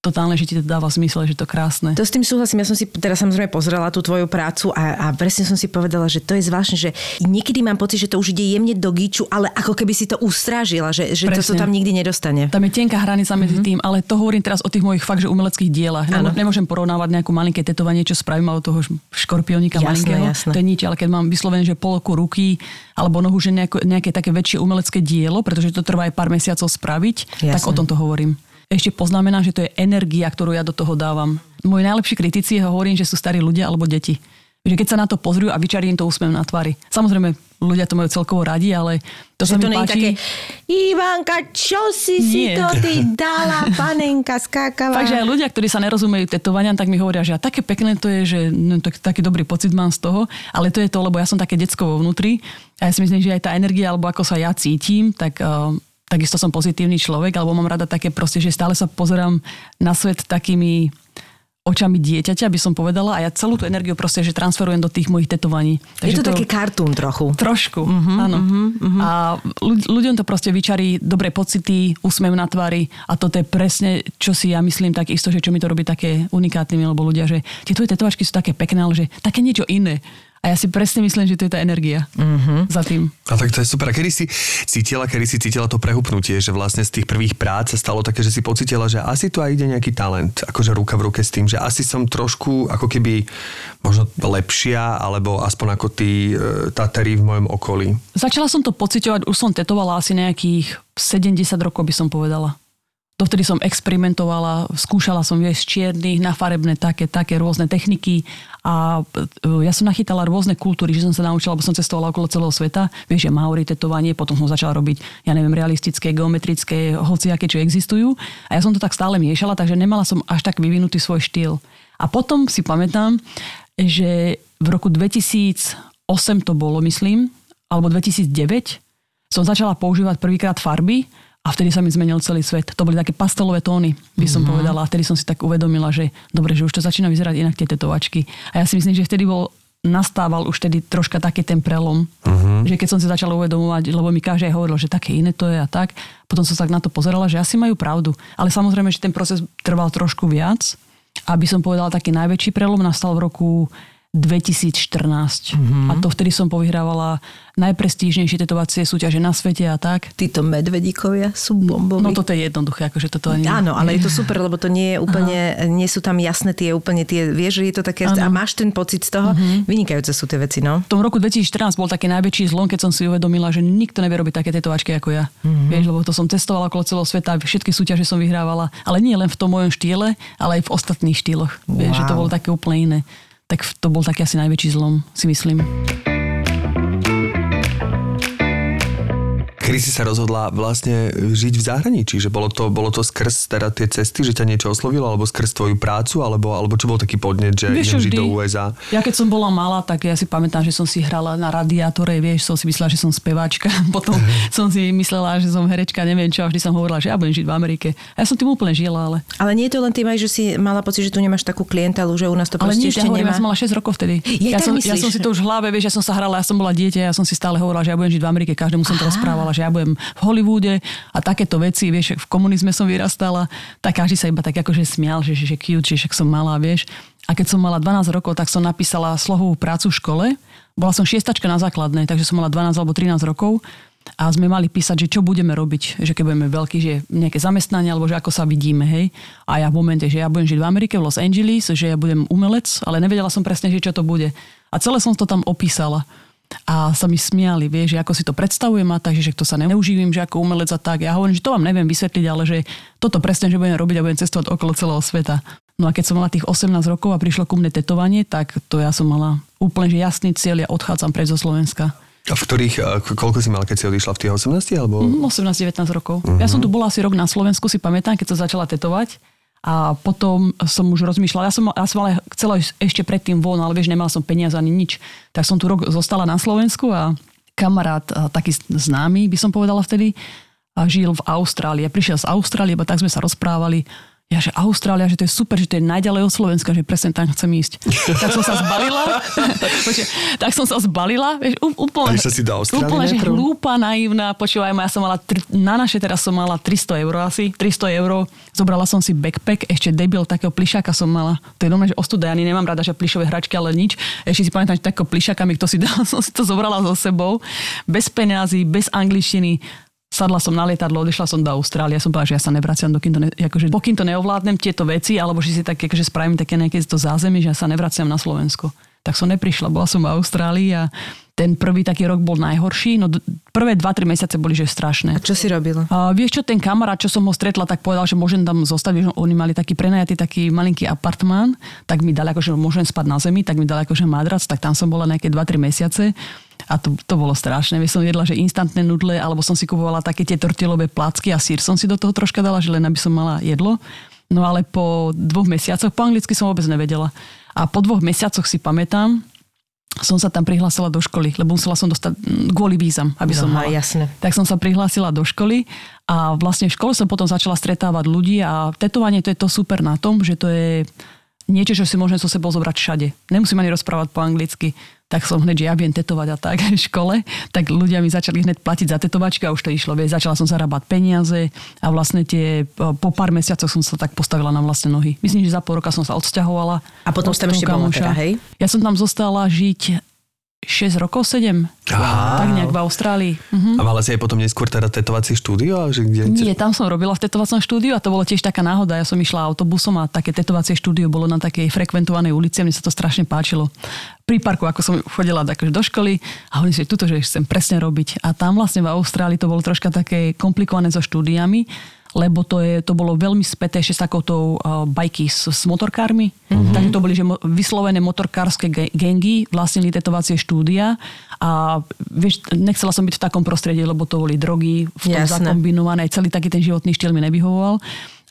totálne, že ti to dáva zmysel, že to krásne. To s tým súhlasím. Ja som si teraz samozrejme pozrela tú tvoju prácu a, a presne som si povedala, že to je zvláštne, že niekedy mám pocit, že to už ide jemne do gíču, ale ako keby si to ustrážila, že, že to sa tam nikdy nedostane. Tam je tenká hranica medzi tým, ale to hovorím teraz o tých mojich fakt, že umeleckých dielach. Nemo, nemôžem porovnávať nejakú malinké tetovanie, čo spravím od toho škorpiónika Jasné, malinkého. jasné. To je nič, ale keď mám vyslovené, že polku ruky alebo nohu, že nejako, nejaké také väčšie umelecké dielo, pretože to trvá aj pár mesiacov spraviť, tak Jasné. o tomto hovorím. Ešte poznamenám, že to je energia, ktorú ja do toho dávam. Moji najlepší kritici hovorím, že sú starí ľudia alebo deti. Že keď sa na to pozrú a vyčarí im to úsmev na tvári. Samozrejme, ľudia to majú celkovo radi, ale to Že sa to mi páči. také, Ivanka, čo si si Nie. to ty dala, *laughs* panenka skákava? Takže aj ľudia, ktorí sa nerozumejú tetovaniam, tak mi hovoria, že a také pekné to je, že no, tak, taký dobrý pocit mám z toho, ale to je to, lebo ja som také decko vo vnútri a ja si myslím, že aj tá energia, alebo ako sa ja cítim, tak uh, takisto som pozitívny človek, alebo mám rada také proste, že stále sa pozerám na svet takými očami dieťaťa, by som povedala, a ja celú tú energiu proste, že transferujem do tých mojich tetovaní. je to, taký kartún trochu. Trošku, uh-huh, áno. Uh-huh, uh-huh. A ľud- ľuďom to proste vyčarí dobré pocity, úsmev na tvári a toto je presne, čo si ja myslím tak isto, že čo mi to robí také unikátnymi, lebo ľudia, že tie tvoje tetovačky sú také pekné, ale že také niečo iné. A ja si presne myslím, že to je tá energia uh-huh. za tým. A tak to je super. A kedy si cítila, kedy si cítila to prehupnutie, že vlastne z tých prvých prác sa stalo také, že si pocítila, že asi tu aj ide nejaký talent, akože ruka v ruke s tým, že asi som trošku ako keby možno lepšia, alebo aspoň ako tí e, taterí v mojom okolí. Začala som to pociťovať, už som tetovala asi nejakých 70 rokov, by som povedala. Dovtedy som experimentovala, skúšala som viesť z čiernych na farebné také, také rôzne techniky a e, ja som nachytala rôzne kultúry, že som sa naučila, lebo som cestovala okolo celého sveta. Vieš, že maori tetovanie, potom som začala robiť, ja neviem, realistické, geometrické, hociaké, čo existujú. A ja som to tak stále miešala, takže nemala som až tak vyvinutý svoj štýl. A potom si pamätám, že v roku 2008 to bolo, myslím, alebo 2009, som začala používať prvýkrát farby a vtedy sa mi zmenil celý svet. To boli také pastelové tóny, by som mm-hmm. povedala. A vtedy som si tak uvedomila, že dobre, že už to začína vyzerať inak tie tetovačky. A ja si myslím, že vtedy bol nastával už tedy troška taký ten prelom. Uh-huh. Že keď som si začala uvedomovať, lebo mi každý hovoril, že také iné to je a tak, potom som sa tak na to pozerala, že asi majú pravdu. Ale samozrejme, že ten proces trval trošku viac. Aby som povedala, taký najväčší prelom nastal v roku 2014. Mm-hmm. A to vtedy som povyhrávala najprestížnejšie tetovacie súťaže na svete a tak. Títo medvedíkovia sú bomboví. No toto je jednoduché, akože toto ani... Áno, ale je to super, lebo to nie je úplne, Aha. nie sú tam jasné tie úplne tie, vieš, že je to také, ano. a máš ten pocit z toho, uh-huh. vynikajúce sú tie veci, no. V tom roku 2014 bol taký najväčší zlom, keď som si uvedomila, že nikto nevie robiť také tetovačky ako ja. Uh-huh. Vieš, lebo to som testovala okolo celého sveta, všetky súťaže som vyhrávala, ale nie len v tom mojom štýle, ale aj v ostatných štýloch. Wow. Vieš, že to bolo také úplne iné. Tak to bol taký asi najväčší zlom, si myslím. Kedy si sa rozhodla vlastne žiť v zahraničí? Že bolo to, bolo to skrz teda tie cesty, že ťa niečo oslovilo, alebo skrz tvoju prácu, alebo, alebo čo bol taký podnet, že vieš, idem žiť do USA? Ja keď som bola malá, tak ja si pamätám, že som si hrala na radiátore, vieš, som si myslela, že som speváčka, *laughs* potom *laughs* som si myslela, že som herečka, neviem čo, a vždy som hovorila, že ja budem žiť v Amerike. A ja som tým úplne žila, ale... Ale nie je to len tým aj, že si mala pocit, že tu nemáš takú klientelu, že u nás to ale proste nie, ešte ja nemá. Ja som mala 6 rokov vtedy. Je, ja, som, ja som si to už v hlave, vieš, ja som sa hrala, ja som bola dieťa, ja som si stále hovorila, že ja budem žiť v Amerike, každému som to rozprávala, že ja budem v Hollywoode a takéto veci, vieš, v komunizme som vyrastala, tak každý sa iba tak akože smial, že, že, že cute, že však som malá, vieš. A keď som mala 12 rokov, tak som napísala slohovú prácu v škole. Bola som šiestačka na základnej, takže som mala 12 alebo 13 rokov a sme mali písať, že čo budeme robiť, že keď budeme veľkí, že nejaké zamestnanie, alebo že ako sa vidíme, hej. A ja v momente, že ja budem žiť v Amerike, v Los Angeles, že ja budem umelec, ale nevedela som presne, že čo to bude. A celé som to tam opísala a sa mi smiali, vieš, že ako si to predstavujem a tak, že to sa neuživím, že ako umelec a tak. Ja hovorím, že to vám neviem vysvetliť, ale že toto presne, že budem robiť a budem cestovať okolo celého sveta. No a keď som mala tých 18 rokov a prišlo ku mne tetovanie, tak to ja som mala úplne že jasný cieľ, ja odchádzam preč zo Slovenska. A v ktorých, koľko si mala, keď si odišla v tých 18 alebo? 18-19 rokov. Uh-huh. Ja som tu bola asi rok na Slovensku, si pamätám, keď som začala tetovať. A potom som už rozmýšľala, ja som, ja som ale chcela ešte predtým von, ale vieš, nemala som peniaze ani nič. Tak som tu rok zostala na Slovensku a kamarát, taký známy by som povedala vtedy, žil v Austrálii. Prišiel z Austrálie, lebo tak sme sa rozprávali ja, že Austrália, že to je super, že to je najďalej od Slovenska, že presne tam chcem ísť. tak som sa zbalila, *laughs* tak som sa zbalila, vieš, úplne, si do Austrálie úplne že hlúpa, naivná, počúvaj ja som mala, na naše teraz som mala 300 eur asi, 300 eur, zobrala som si backpack, ešte debil, takého plišáka som mala, to je normálne, že ostuda, ja ani nemám rada, že plišové hračky, ale nič, ešte si pamätám, že takého plišáka mi kto si dal, *laughs* som si to zobrala so sebou, bez peňazí, bez angličtiny, sadla som na lietadlo, odišla som do Austrálie, som povedala, že ja sa nevraciam, dokým to, ne, akože, pokým to neovládnem tieto veci, alebo že si tak, akože spravím také nejaké to zázemie, že ja sa nevraciam na Slovensko. Tak som neprišla, bola som v Austrálii a ten prvý taký rok bol najhorší, no prvé 2-3 mesiace boli že strašné. A čo si robila? A vieš čo, ten kamarát, čo som ho stretla, tak povedal, že môžem tam zostať, vieš, oni mali taký prenajatý taký malinký apartmán, tak mi dali akože môžem spať na zemi, tak mi dali akože madrac, tak tam som bola nejaké 2-3 mesiace a to, to bolo strašné. Vieš, som jedla, že instantné nudle, alebo som si kupovala také tie tortilové placky a sír som si do toho troška dala, že len aby som mala jedlo. No ale po dvoch mesiacoch, po anglicky som vôbec nevedela. A po dvoch mesiacoch si pamätám, som sa tam prihlásila do školy, lebo musela som dostať mm, kvôli vízam, aby som mala. jasne. Tak som sa prihlásila do školy a vlastne v škole som potom začala stretávať ľudí a tetovanie to je to super na tom, že to je niečo, čo si môžem so sebou zobrať všade. Nemusím ani rozprávať po anglicky. Tak som hneď, že ja viem tetovať a tak *laughs* v škole. Tak ľudia mi začali hneď platiť za tetovačky a už to išlo. Vie, začala som zarábať peniaze a vlastne tie, po pár mesiacoch som sa tak postavila na vlastné nohy. Myslím, že za pol roka som sa odsťahovala. A potom tam ešte bola teda, hej? Ja som tam zostala žiť 6 rokov, 7. Aha. Tak nejak v Austrálii. Uh-huh. A mala si aj potom neskôr teda tetovacie štúdio? Že kde, Nie, tam som robila v tetovacom štúdiu a to bolo tiež taká náhoda. Ja som išla autobusom a také tetovacie štúdio bolo na takej frekventovanej ulici a mne sa to strašne páčilo. Pri parku, ako som chodila do školy a hovorím si, tuto, že chcem presne robiť. A tam vlastne v Austrálii to bolo troška také komplikované so štúdiami lebo to, je, to bolo veľmi späté ešte s takoutou uh, bajky s, s motorkármi. Mm-hmm. Takže to boli že mo, vyslovené motorkárske gengy, vlastnili tetovacie štúdia a vieš, nechcela som byť v takom prostredí, lebo to boli drogy v tom Jasne. zakombinované, celý taký ten životný štýl mi nevyhovoval.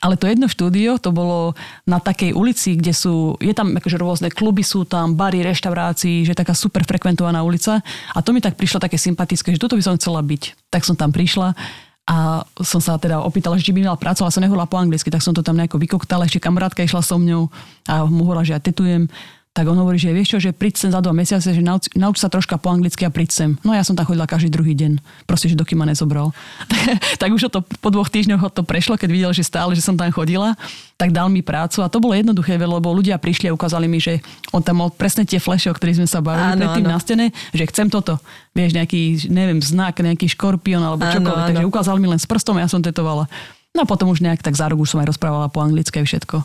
Ale to jedno štúdio, to bolo na takej ulici, kde sú, je tam akože rôzne kluby, sú tam bary, reštaurácií, že taká super frekventovaná ulica. A to mi tak prišlo také sympatické, že toto by som chcela byť. Tak som tam prišla a som sa teda opýtala, či by mala prácu, ale som nehovorila po anglicky, tak som to tam nejako vykoktala, ešte kamarátka išla so mnou a mu hovorila, že ja tetujem. Tak on hovorí, že vieš čo, že príď sem za dva mesiace, že nauč, nauč sa troška po anglicky a príď sem. No ja som tam chodila každý druhý deň. Proste, že dokým ma nezobral. tak, *laughs* tak už to po dvoch týždňoch to prešlo, keď videl, že stále, že som tam chodila, tak dal mi prácu a to bolo jednoduché, lebo ľudia prišli a ukázali mi, že on tam mal presne tie fleše, o ktorých sme sa bavili Áno, predtým áno. na stene, že chcem toto. Vieš, nejaký, neviem, znak, nejaký škorpión alebo Áno, čokoľvek. áno. Takže ukázal mi len s prstom a ja som tetovala. No a potom už nejak tak za rok už som aj rozprávala po anglicky aj všetko.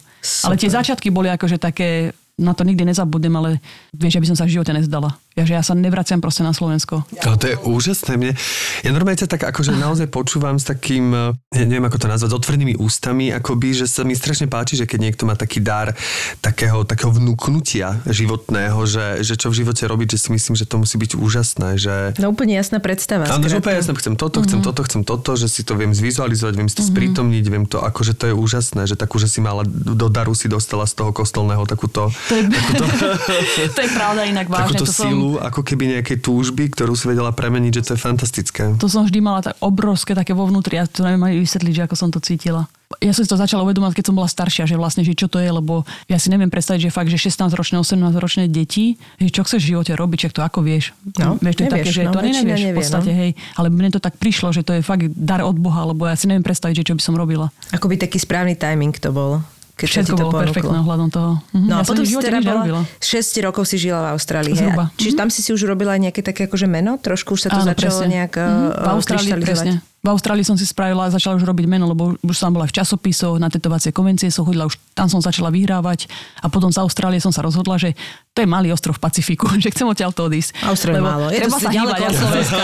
Ale tie začiatky boli akože také, na to nikdy nezabudnem, ale vieš, aby som sa v živote nezdala. Ja, že ja sa nevraciam proste na Slovensko. Ale to je úžasné. Mne, ja normálne sa tak akože naozaj počúvam s takým, ja neviem ako to nazvať, s otvorenými ústami, akoby, že sa mi strašne páči, že keď niekto má taký dar takého, takého vnúknutia životného, že, že čo v živote robiť, že si myslím, že to musí byť úžasné. Že... No úplne jasná predstava. Áno, že úplne jasné, chcem toto, chcem toto, chcem toto, že si to viem zvizualizovať, viem si to sprítomniť, viem to, akože to je úžasné, že takú, že si mala do daru si dostala z toho kostolného takúto, To je, *laughs* to je pravda inak vážne. takúto To som, ako keby nejakej túžby, ktorú si vedela premeniť, že to je fantastické. to som vždy mala tak obrovské také vo vnútri a to neviem ani vysvetliť, že ako som to cítila. Ja som si to začala uvedomať, keď som bola staršia, že vlastne, že čo to je, lebo ja si neviem predstaviť, že fakt, že 16-ročné, 18-ročné deti, že čo chceš v živote robiť, čak to ako vieš. No, vieš, to je nevieš, také, že no, to väčšina nevieš v nevie, podstate, no. hej. Ale mne to tak prišlo, že to je fakt dar od Boha, lebo ja si neviem predstaviť, že čo by som robila. Akoby taký správny timing to bol. Keď sa ti Všetko to bolo ponúklo. perfektné ohľadom toho. Mhm, No a ja som potom si teda bola, nerobila. 6 rokov si žila v Austrálii. Zhruba. A Čiže tam si si už urobila aj nejaké také akože meno? Trošku už sa to Áno, začalo presne. nejak Mhm. mm v Austrálii, presne. V Austrálii som si spravila, začala už robiť meno, lebo už som bola v časopisoch, na tetovacie konvencie som chodila, už tam som začala vyhrávať a potom z Austrálie som sa rozhodla, že to je malý ostrov v Pacifiku, *laughs* že chcem odtiaľ to odísť. Austrália málo. Je to sa ďaleko hýbať, od Slovenska,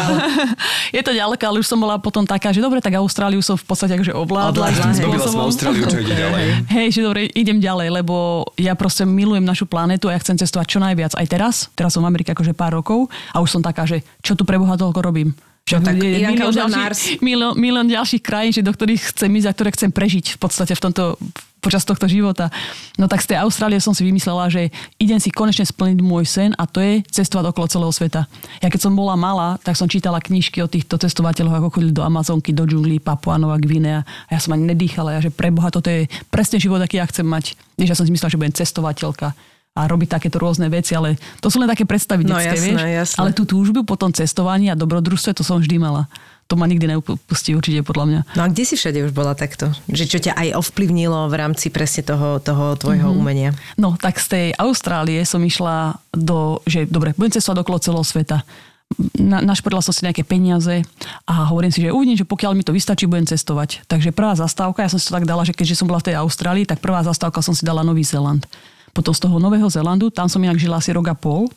*laughs* je to ďaleko, ale už som bola potom taká, že dobre, tak Austráliu som v podstate akože ovládla. Dobila som. Austráliu, čo ide ďalej. *laughs* Hej, že dobre, idem ďalej, lebo ja proste milujem našu planetu a ja chcem cestovať čo najviac. Aj teraz, teraz som v Amerike akože pár rokov a už som taká, že čo tu pre Boha toľko robím. Že No tak je má ďalších, milión, milión ďalších krajín, že do ktorých chcem ísť a ktoré chcem prežiť v podstate v tomto, počas tohto života. No tak z tej Austrálie som si vymyslela, že idem si konečne splniť môj sen a to je cestovať okolo celého sveta. Ja keď som bola malá, tak som čítala knižky o týchto cestovateľoch, ako chodili do Amazonky, do džunglí, Papua Nová Gvinea a ja som ani nedýchala, ja, že preboha, toto je presne život, aký ja chcem mať. Vieš, ja som si myslela, že budem cestovateľka a robiť takéto rôzne veci, ale to sú len také predstavy No detské, jasné, vieš. jasné. Ale tú túžbu po tom cestovaní a dobrodružstve, to som vždy mala. To ma nikdy neupustí určite podľa mňa. No a kde si všade už bola takto? Že čo ťa aj ovplyvnilo v rámci presne toho, toho tvojho Mhm. umenia? No, tak z tej Austrálie som išla do, že dobre, budem cestovať okolo celého sveta. Na, našporila som si nejaké peniaze a hovorím si, že uvidím, že pokiaľ mi to vystačí, budem cestovať. Takže prvá zastávka, ja som si to tak dala, že keďže som bola v tej Austrálii, tak prvá zastávka som si dala Nový Zeland. Potom z toho Nového Zelandu, tam som inak žila asi rok a pol,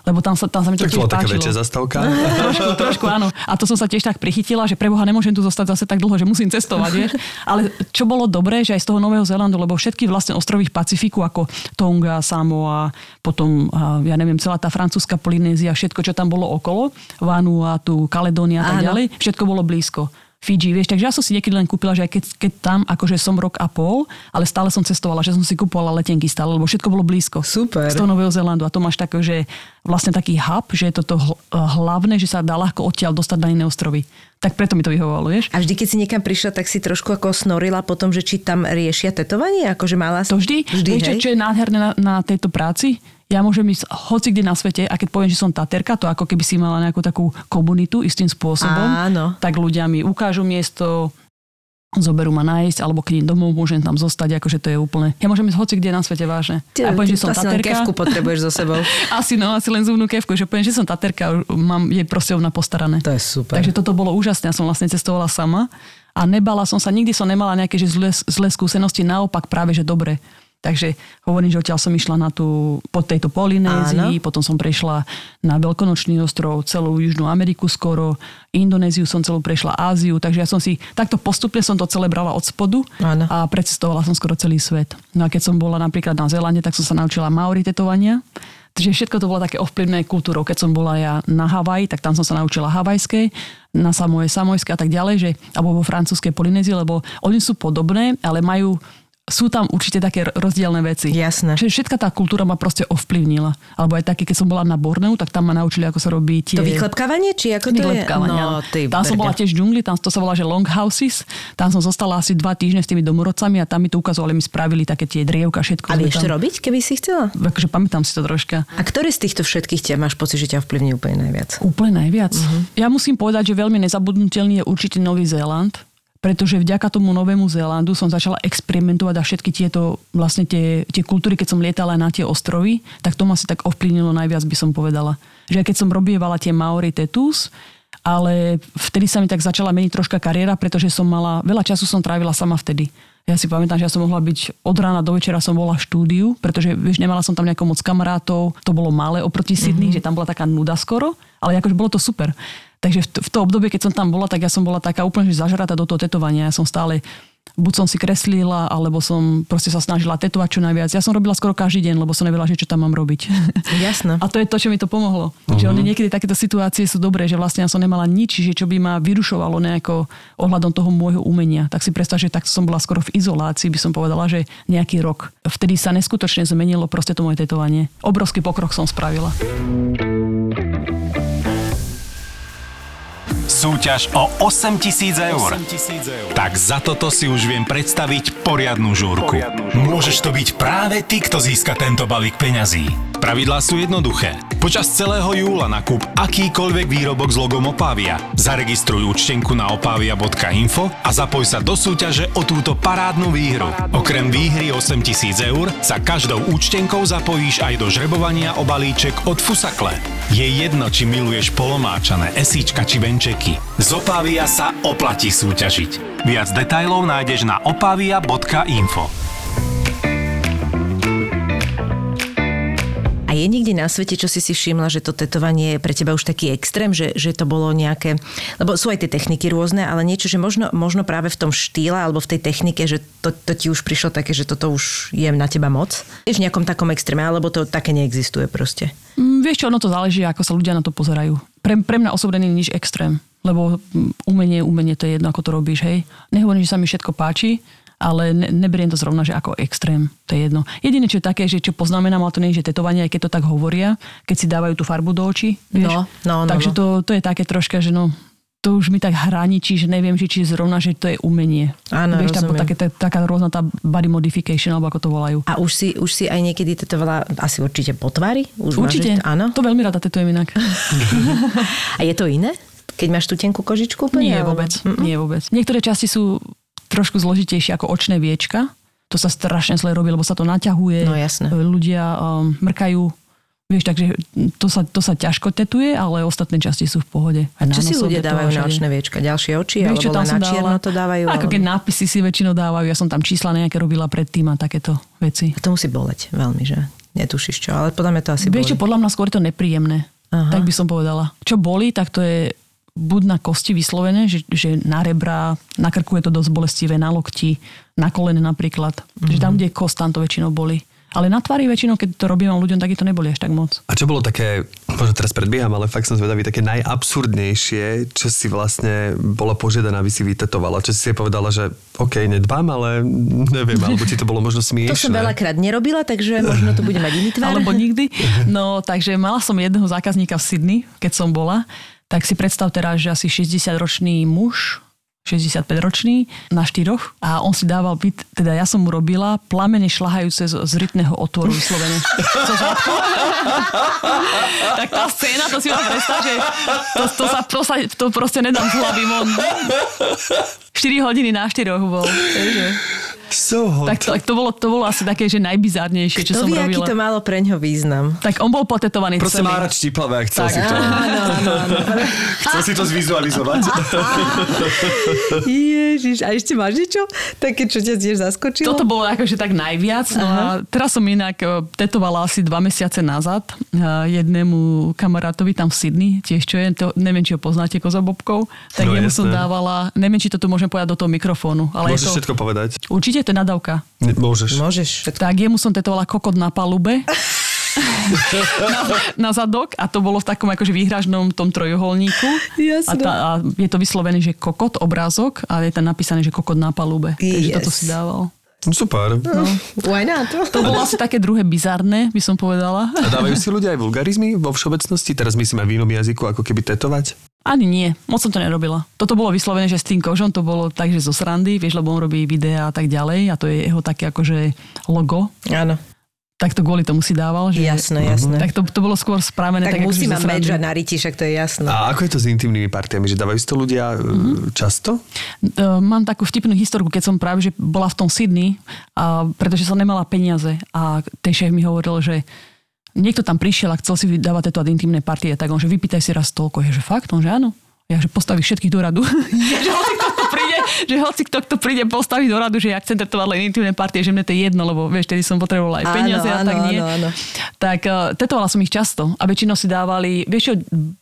lebo tam sa, tam sa mi to Tak tiež bola taká páčilo. väčšia zastávka. *laughs* trošku, trošku áno. A to som sa tiež tak prichytila, že preboha nemôžem tu zostať zase tak dlho, že musím cestovať, vieš. Ale čo bolo dobré, že aj z toho Nového Zélandu, lebo všetky vlastne ostrovy v Pacifiku, ako Tonga, Samoa, potom, ja neviem, celá tá francúzska Polynézia, všetko, čo tam bolo okolo, Vanuatu, Kaledónia a tak Áno. ďalej, všetko bolo blízko. Fidži, vieš, takže ja som si niekedy len kúpila, že aj keď, keď tam, akože som rok a pol, ale stále som cestovala, že som si kúpovala letenky stále, lebo všetko bolo blízko. Super. Z toho Nového Zélandu. A to máš také, že vlastne taký hub, že je toto hl- hlavné, že sa dá ľahko odtiaľ dostať na iné ostrovy. Tak preto mi to vyhovovalo, vieš. A vždy, keď si niekam prišla, tak si trošku ako snorila potom, že či tam riešia tetovanie? Akože mala To vždy, Vždy, vieš, čo je nádherné na, na tejto práci? Ja môžem ísť hoci kde na svete a keď poviem, že som taterka, to ako keby si mala nejakú takú komunitu istým spôsobom. Áno. Tak ľudia mi ukážu miesto, zoberú ma nájsť, alebo keď domov, môžem tam zostať, akože to je úplne... Ja môžem ísť hoci kde na svete vážne. Ty, a poviem, ty že som asi taterka. kevku potrebuješ so sebou. *laughs* Asi no, asi len zubnú kevku, že poviem, že som taterka, mám, je proste ona postarané. To je super. Takže toto bolo úžasné, ja som vlastne cestovala sama a nebala som sa, nikdy som nemala nejaké že zlé, zlé skúsenosti, naopak práve, že dobre. Takže hovorím, že odtiaľ som išla na tú, po tejto Polynézii, Áno. potom som prešla na Veľkonočný ostrov, celú Južnú Ameriku skoro, Indonéziu som celú prešla, Áziu, takže ja som si, takto postupne som to celé brala od spodu Áno. a precestovala som skoro celý svet. No a keď som bola napríklad na Zélande, tak som sa naučila maori tetovania. Takže všetko to bolo také ovplyvnené kultúrou. Keď som bola ja na Havaji, tak tam som sa naučila havajské, na Samoje samojské a tak ďalej, že, alebo vo francúzskej Polynézii, lebo oni sú podobné, ale majú sú tam určite také rozdielne veci. Jasné. Čiže všetka tá kultúra ma proste ovplyvnila. Alebo aj také, keď som bola na Borneu, tak tam ma naučili, ako sa robí tie... To vyklepkávanie, či ako to je? No, ty tam som bola tiež v džungli, tam to sa volá, že long houses. Tam som zostala asi dva týždne s tými domorodcami a tam mi to ukazovali, mi spravili také tie drievka, všetko. A vieš to tam- robiť, keby si chcela? Akože pamätám si to troška. A ktoré z týchto všetkých ťa máš pocit, že ťa ovplyvní úplne najviac? Úplne najviac. Uh-huh. Ja musím povedať, že veľmi nezabudnutelný je určite Nový Zéland, pretože vďaka tomu Novému Zélandu som začala experimentovať a všetky tieto vlastne tie, tie kultúry, keď som lietala na tie ostrovy, tak to ma asi tak ovplyvnilo najviac, by som povedala. Že keď som robievala tie Maori Tattoos, ale vtedy sa mi tak začala meniť troška kariéra, pretože som mala, veľa času som trávila sama vtedy. Ja si pamätám, že ja som mohla byť od rána do večera som bola v štúdiu, pretože vieš, nemala som tam nejako moc kamarátov, to bolo malé oproti Sydney, mm-hmm. že tam bola taká nuda skoro, ale akože bolo to super. Takže v to, v to obdobie, keď som tam bola, tak ja som bola taká úplne že zažratá do toho tetovania. Ja som stále buď som si kreslila, alebo som proste sa snažila tetovať čo najviac. Ja som robila skoro každý deň, lebo som nevedela, že čo tam mám robiť. *laughs* Jasné. A to je to, čo mi to pomohlo. Uh-huh. Že oni niekedy takéto situácie sú dobré, že vlastne ja som nemala nič, že čo by ma vyrušovalo nejako ohľadom toho môjho umenia. Tak si predstav, že tak som bola skoro v izolácii, by som povedala, že nejaký rok. Vtedy sa neskutočne zmenilo proste to moje tetovanie. Obrovský pokrok som spravila. Súťaž o 8000 eur. Tak za toto si už viem predstaviť poriadnu žúrku. Môžeš to byť práve ty, kto získa tento balík peňazí. Pravidlá sú jednoduché. Počas celého júla nakúp akýkoľvek výrobok s logom Opavia. Zaregistruj účtenku na opavia.info a zapoj sa do súťaže o túto parádnu výhru. Okrem výhry 8000 eur sa každou účtenkou zapojíš aj do žrebovania o balíček od Fusakle. Je jedno, či miluješ polomáčané, esíčka či venčeky. Z Opavia sa oplatí súťažiť. Viac detajlov nájdeš na opavia.info. A je niekde na svete, čo si si všimla, že to tetovanie je pre teba už taký extrém, že, že to bolo nejaké... Lebo sú aj tie techniky rôzne, ale niečo, že možno, možno práve v tom štýle alebo v tej technike, že to, to ti už prišlo také, že toto už je na teba moc? Vieš, v nejakom takom extréme, alebo to také neexistuje proste? Mm, vieš čo, ono to záleží, ako sa ľudia na to pozerajú. Pre, pre mňa osobne nie je nič extrém, lebo mm, umenie, umenie, to je jedno, ako to robíš, hej. Nehovorím, že sa mi všetko páči, ale ne, neberiem to zrovna, že ako extrém, to je jedno. Jediné, čo je také, že čo poznamenám, ale to nie je, že tetovanie, aj keď to tak hovoria, keď si dávajú tú farbu do očí, vieš. No, no, no, Takže no. To, to je také troška, že no, to už mi tak hraničí, že neviem, že či zrovna, že to je umenie. Áno, Vieš, tam také, tá, taká rôzna tá body modification, alebo ako to volajú. A už si, už si aj niekedy tetovala asi určite po tvári? Už Určite, Máš, áno. to veľmi rada tetujem inak. *laughs* *laughs* A je to iné? Keď máš tú tenkú kožičku úplne? Nie alebo- vôbec, nie vôbec. Niektoré časti sú trošku zložitejšie ako očné viečka. To sa strašne zle robí, lebo sa to naťahuje. No, jasné. Ľudia um, mrkajú. Vieš, takže to sa, to sa ťažko tetuje, ale ostatné časti sú v pohode. Na Čo si ľudia dávajú na očné viečka? Ďalšie oči? Vieš, čo alebo tam na čierno dávala? to dávajú? Ako alebo- keď nápisy si väčšinou dávajú. Ja som tam čísla nejaké robila predtým a takéto veci. To musí boleť veľmi, že? Netušíš čo, ale podľa mňa to asi Vieš čo, podľa mňa skôr je to nepríjemné. Aha. Tak by som povedala. Čo boli, tak to je buď na kosti vyslovené, že, že na rebra, na krku je to dosť bolestivé, na lokti, na kolene napríklad. Mm-hmm. Že tam, kde je kost, tam to väčšinou boli. Ale na tvári väčšinou, keď to robím ľuďom, tak to neboli až tak moc. A čo bolo také, možno teraz predbieham, ale fakt som zvedavý, také najabsurdnejšie, čo si vlastne bola požiadaná, aby si vytetovala? Čo si si povedala, že OK, nedbám, ale neviem, alebo ti to bolo možno smiešné. To som veľakrát nerobila, takže možno to bude mať iný tvár. Alebo nikdy. *laughs* No, takže mala som jedného zákazníka v Sydney, keď som bola. Tak si predstav teraz, že asi 60-ročný muž, 65-ročný, na štyroch a on si dával byt, teda ja som mu robila plamene šlahajúce z, z rytného otvoru vyslovene. *laughs* *laughs* Tak tá scéna, to si mám predstav, že to, to, sa, to, sa, to proste nedám z hlavy von. 4 hodiny na 4 bol. Takže. So hot. Tak to, tak to, bolo, to bolo asi také, že najbizárnejšie, čo to som vie, aký robila. to malo pre ňo význam. Tak on bol potetovaný Proste celý. má rád štiplavé chcel Tak. si to, Áno, áno, áno. chcel si to zvizualizovať. Ježiš, a ešte máš niečo? Také, čo ťa tiež zaskočilo? Toto bolo akože tak najviac. No a teraz som inak e, tetovala asi dva mesiace nazad e, jednému kamarátovi tam v Sydney, tiež čo je, to, neviem, či ho poznáte, Kozabobkov, tak No, jemu som dávala, neviem, či to tu môžem povedať do toho mikrofónu, ale Môžeš to, všetko povedať. určite to je nadávka. Ne- Môžeš. Môžeš. Tak jemu som tetovala kokot na palube. *laughs* na, na zadok a to bolo v takom akože výhražnom tom trojuholníku. Jasné. A, tá, a je to vyslovené, že kokot, obrázok a je tam napísané, že kokot na palube. Takže Yes. toto si dával. No, super. Why not? To bolo asi také druhé bizarné, by som povedala. A dávajú si ľudia aj vulgarizmy vo všeobecnosti? Teraz myslím aj v inom jazyku, ako keby tetovať? Ani nie, moc som to nerobila. Toto bolo vyslovené, že s tým kožom to bolo tak, že zo srandy, vieš, lebo on robí videá a tak ďalej a to je jeho také akože logo. Áno, Tak to kvôli tomu si dával, že... jasné, jasné. Tak to, to bolo skôr spravené Tak tak, musí mať medža na riti, však to je jasné. A ako je to s intimnými partiami? Že dávajú si to ľudia mm-hmm. často? E, Mám takú vtipnú historku, keď som práve že bola v tom Sydney, a, pretože som nemala peniaze a ten šéf mi hovoril, že niekto tam prišiel a chcel si vydávať tieto intimné partie, tak on, že vypýtaj si raz toľko. Je, že fakt? On, že áno. Ja, že postavíš všetkých do radu. *laughs* že kto to príde, *laughs* že hoci kto, kto príde postaviť do radu, že ja chcem tetovať len intimné partie, že mne to je jedno, lebo vieš, tedy som potrebovala aj Áno, peniaze a tak áno, nie. áno, áno. Tak uh, tetovala som ich často a väčšinou si dávali, vieš čo,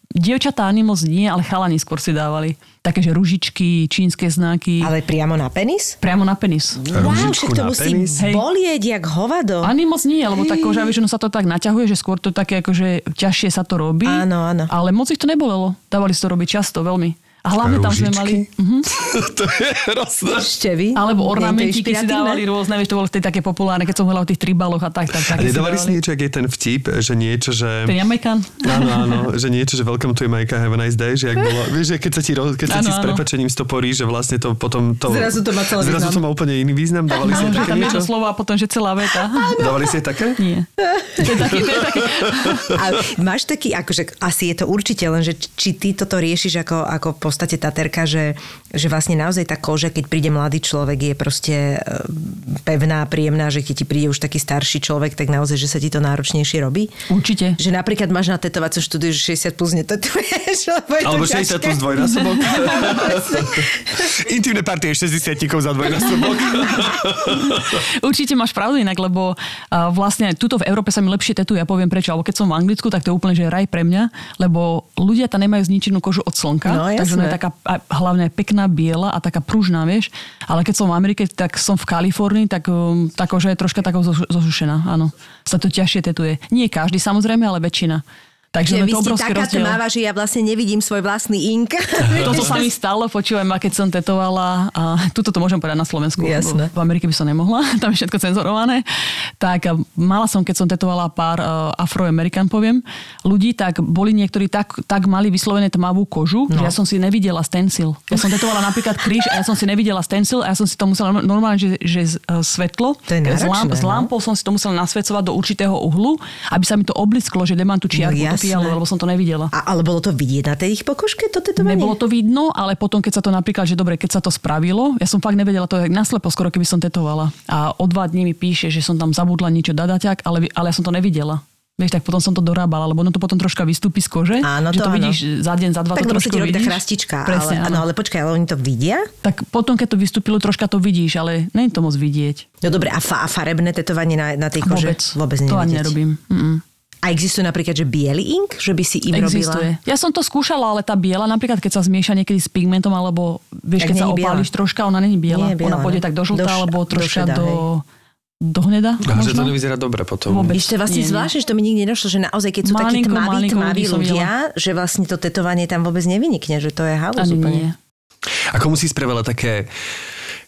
dievčatá ani moc nie, ale chalani skôr si dávali. Také, že ružičky, čínske znaky. Ale priamo na penis? Priamo na penis. Wow, Ružičku však to musí penis? Hej. bolieť jak hovado. Ani moc nie, lebo tak koža väčšinou sa to tak naťahuje, že skôr to také akože ťažšie sa to robí. Áno, áno. Ale moc ich to nebolelo. Dávali si to robiť často, veľmi. A hlavne tam sme mali... Mhm. *laughs* to je hrozné. Ešte vy? Alebo ornamentiky si dávali rôzne, vieš, to bolo vtedy také populárne, keď som hovorila o tých tribaloch a tak, tak, tak. A nedávali si niečo, ak je ten vtip, že niečo, že... Ten Jamaican? Áno, áno, *laughs* že niečo, že welcome to Jamaica, have a nice day, že ak bolo, vieš, že keď sa ti, roz- keď sa ti Áno, s prepačením stoporí, že vlastne to potom... To, Zrazu to má celý Zrazu význam. to má úplne iný význam, dávali si No, že také tam niečo? slovo a potom, že celá veta. Dávali si také? Nie. To je taký, to je taký... *laughs* A máš taký, akože asi je to určite, len že či ty toto riešiš ako, ako podstate taterka, že, že vlastne naozaj tá koža, keď príde mladý človek, je proste e, pevná, príjemná, že keď ti príde už taký starší človek, tak naozaj, že sa ti to náročnejšie robí? Určite. Že napríklad máš na tetovacom štúdiu, že 60 plus netetuješ, *laughs* lebo je to Alebo 60 ťažké. plus dvojnásobok. *laughs* *laughs* Intimné partie 60 za dvojnásobok. Určite máš pravdu inak, lebo uh, vlastne tuto v Európe sa mi lepšie tetuje, ja poviem prečo, alebo keď som v Anglicku, tak to je úplne že raj pre mňa, lebo ľudia tam nemajú zničenú kožu od slnka, No, takže je jasné. taká a hlavne pekná biela a taká pružná, vieš. Ale keď som v Amerike, tak som v Kalifornii, tak um, tá koža je troška takou zosu- zosušená, áno. Sa to ťažšie tetuje. Nie každý samozrejme, ale väčšina. Takže Že vy to ste taká rozdiel. tmáva, že ja vlastne nevidím svoj vlastný ink. *laughs* Toto sa *laughs* mi stalo, počúvaj ma, keď som tetovala, a tuto to môžem povedať na Slovensku, Jasné. lebo v Amerike by som nemohla, *laughs* tam je všetko cenzurované. Tak mala som, keď som tetovala pár uh, afroamerikan, poviem, ľudí, tak boli niektorí tak, tak mali vyslovené tmavú kožu, no. že ja som si nevidela stencil. Ja som tetovala napríklad kríž a ja som si nevidela stencil a ja som si to musela normálne, že, že uh, svetlo, To je náročné, s no. lampou som si to musela nasvedcovať do určitého uhlu, aby sa mi to oblisklo, že nemám tu čiarku, No fialu, lebo som to nevidela. A, ale bolo to vidieť na tej ich pokožke, to tetovanie? Nebolo to vidno, ale potom, keď sa to napríklad, že dobre, keď sa to spravilo, ja som fakt nevedela, to je naslepo skoro, keby som tetovala. A o dva dní mi píše, že som tam zabudla niečo dadaťak, ale, ale ja som to nevidela. Vieš, tak potom som to dorábala, lebo ono to potom troška vystúpi z kože. Áno, že to to áno. vidíš za deň, za dva Tak to trošku vidíš. chrastička. Presne, ale, áno. áno, ale počkaj, ale oni to vidia? Tak potom, keď to vystúpilo troška, to vidíš, ale nie je to moc vidieť. No dobre, a, fa- a farebné tetovanie na, na tej kože? Vôbec. Vôbec to ani nerobím. Mm-mm. A existuje napríklad, že biely ink? Že by si im Existuje. robila? Ja som to skúšala, ale tá biela, napríklad keď sa zmieša niekedy s pigmentom, alebo vieš, Tak keď sa biela. opáliš troška, ona není biela. Nie je biela, ona pôjde no. tak do žltá, Do alebo do troška do, do hneda. A že to nevyzerá dobre potom. Vôbec. Ešte vlastne zvláštne, že to mi nikdy nedošlo, že naozaj, keď sú takí tmaví, tmaví ľudia, že vlastne to tetovanie tam vôbec nevynikne, že to je halus Ani úplne. nie. Ako musí spravila také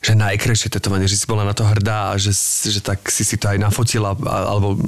že najkrajšie tetovanie, že si bola na to hrdá a že, že tak si si to aj nafotila, alebo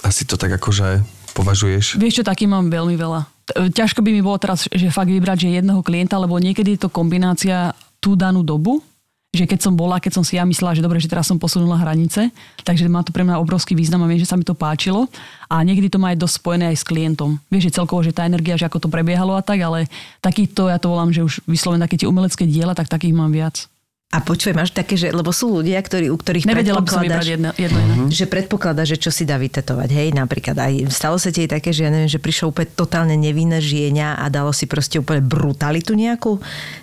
asi to tak akože považuješ. Vieš čo, taký mám veľmi veľa. T- Ťažko by mi bolo teraz, že fakt vybrať, že jedného klienta, lebo niekedy je to kombinácia tú danú dobu, že keď som bola, keď som si ja myslela, že dobre, že teraz som posunula hranice, takže má to pre mňa obrovský význam a viem, že sa mi to páčilo. A niekedy to má aj dosť spojené aj s klientom. Vieš, že celkovo, že tá energia, že ako to prebiehalo a tak, ale takýto, ja to volám, že už vyslovene také tie umelecké diela, tak takých mám viac. A počuj, máš také, že, lebo sú ľudia, ktorí, u ktorých Nevedela by som predpokladáš, vybrať jedno, jedno iné. že predpokladá, že čo si dá vytetovať, hej, napríklad aj stalo sa ti také, že ja neviem, že prišlo úplne totálne nevinné žienia a dalo si proste úplne brutalitu nejakú,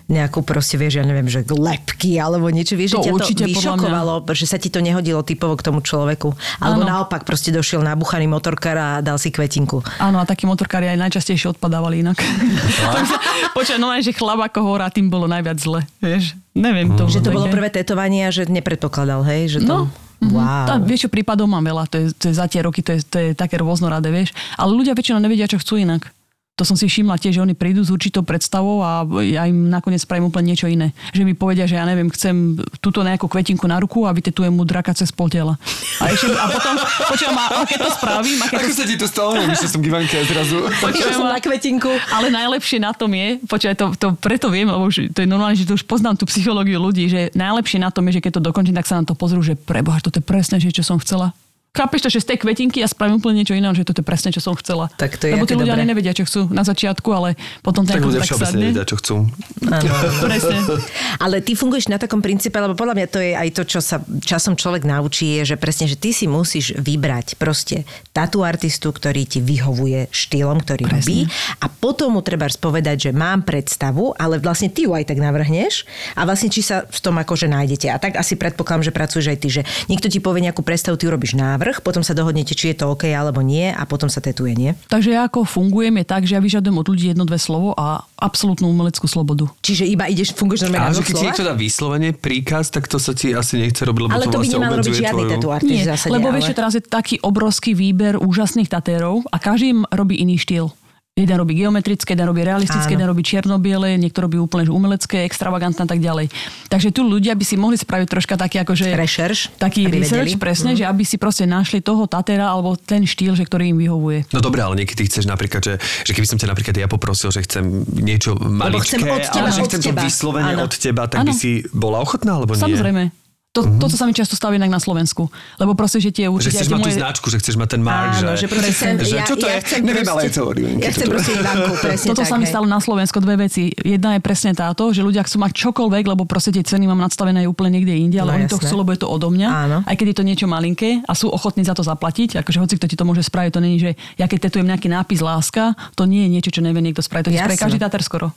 nejakú proste, vieš, ja neviem, že lepky alebo niečo, vieš, To že ťa určite, to vyšokovalo, že sa ti to nehodilo typovo k tomu človeku. Alebo Áno. naopak proste došiel nabuchaný motorkár a dal si kvetinku. Áno, a takí motorkári aj najčastejšie odpadávali inak. *laughs* Počkaj, no aj, že chlap ako hora, tým bolo najviac zle, vieš. Neviem to. Že to bolo prvé tetovanie a že nepredpokladal, hej? Že to... No. mhm. Wow. Tá, vieš čo, prípadov mám veľa, to je, to je za tie roky, to je, to je také rôznoradé, vieš. Ale ľudia väčšinou nevedia, čo chcú inak. To som si všimla tiež, že oni prídu s určitou predstavou a ja im nakoniec spravím úplne niečo iné. Že mi povedia, že ja neviem, chcem túto nejakú kvetinku na ruku a vytetujem mu draka cez pol tela. A, ešte, a potom, počujem, a keď to spravím, a keď to Ako sa ti to stalo? Myslím, som Givanke zrazu. Som na kvetinku. ale najlepšie na tom je, počkaj, to, to preto viem, lebo už, to je normálne, že to už poznám tú psychológiu ľudí, že najlepšie na tom je, že keď to dokončím, tak sa na to pozrú, že preboha, toto je presne, že čo som chcela. Chápeš to, že z tej kvetinky ja spravím úplne niečo iné, že toto je presne, čo som chcela. Tak to je Lebo tí ľudia dobré. ani nevedia, čo chcú na začiatku, ale potom Tak tak, ľudia tak sadne. nevedia, čo chcú. *laughs* Presne. Ale ty funguješ na takom princípe, lebo podľa mňa to je aj to, čo sa časom človek naučí, je, že presne, že ty si musíš vybrať proste tatu artistu, ktorý ti vyhovuje štýlom, ktorý robí a potom mu treba spovedať, že mám predstavu, ale vlastne ty ju aj tak navrhneš a vlastne či sa v tom akože nájdete. A tak asi predpokladám, že pracuješ aj ty, že niekto ti povie nejakú predstavu, ty urobíš návrh, potom sa dohodnete, či je to OK alebo nie a potom sa tetuje, nie? Takže ja ako fungujem je tak, že ja vyžadujem od ľudí jedno, dve slovo a absolútnu umeleckú slobodu. Čiže iba ideš, funguješ normálne na keď ti niekto dá vyslovene príkaz, tak to sa ti asi nechce robiť, lebo Ale to to by vlastne nemal robiť žiadny tvoju... tatu artist Nie, zásade. lebo ale... vieš, že teraz je taký obrovský výber úžasných tatérov a každý im robí iný štýl. Jeden robí geometrické, jeden robí realistické, Áno. jeden robí čierno-biele, niekto robí úplne že umelecké, extravagantné a tak ďalej. Takže tu ľudia by si mohli spraviť troška taký akože... Rešerš, Taký research, vedeli. presne, že aby si proste našli toho tatéra alebo ten štýl, že ktorý im vyhovuje. No dobré, ale niekedy chceš napríklad, že, že keby som ťa napríklad ja poprosil, že chcem niečo maličké, chcem od teba, ale že chcem teba. to vyslovene Áno. od teba, tak by Áno. si bola ochotná, alebo nie? Samozrejme. To, Mhm. to, co sa mi často stáva inak na Slovensku. Lebo proste, že tie Že určite... chceš tie mať tú moje- značku, že chceš mať ten mark, Áno, že proste *laughs* sem, že ja, čo to ja je? chcem Neviem, proste, ale je to Ja chcem to proste *laughs* Ivanku, presne Toto tak, sa mi stalo na Slovensku dve veci. Jedna je presne táto, že ľudia chcú mať čokoľvek, lebo proste tie ceny mám nadstavené úplne niekde inde, ale No oni to jasné. chcú, lebo je to odo mňa. Áno. Aj keď je to niečo malinké a sú ochotní za to zaplatiť, akože hoci kto ti to môže spraviť, to není, že ja keď tetujem nejaký nápis láska, to nie je niečo, čo nevie niekto spraviť. To je Jasné. spraví každý táter skoro.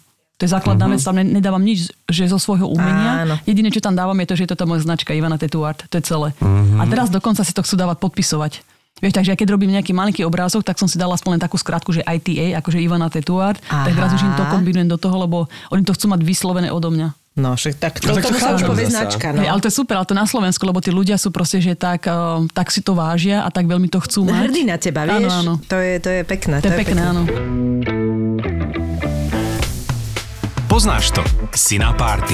To je základná vec, tam ne- nedávam nič, že zo svojho umenia. Áno. Jediné, čo tam dávam, je to, že je to tá moja značka Ivana Tattoo Art. To je celé. A teraz dokonca si to chcú dávať podpisovať. Vieš, takže ja keď robím nejaký malinký obrázok, tak som si dala aspoň len takú skratku, že ITA, akože Ivana Tattoo Art, tak Aha. teraz už im to kombinujem do toho, lebo oni to chcú mať vyslovené odo mňa. No, však tak to, No, tak to už chápem povie značka. No. No. Hej, ale to je super, ale to na Slovensku, lebo tí ľudia sú proste, že tak, uh, tak si to vážia a tak veľmi to chcú mať. Hrdí na teba, vieš? Áno, áno. To, je, to je pekné. To je pekné, áno. Poznáš to? Si na párty.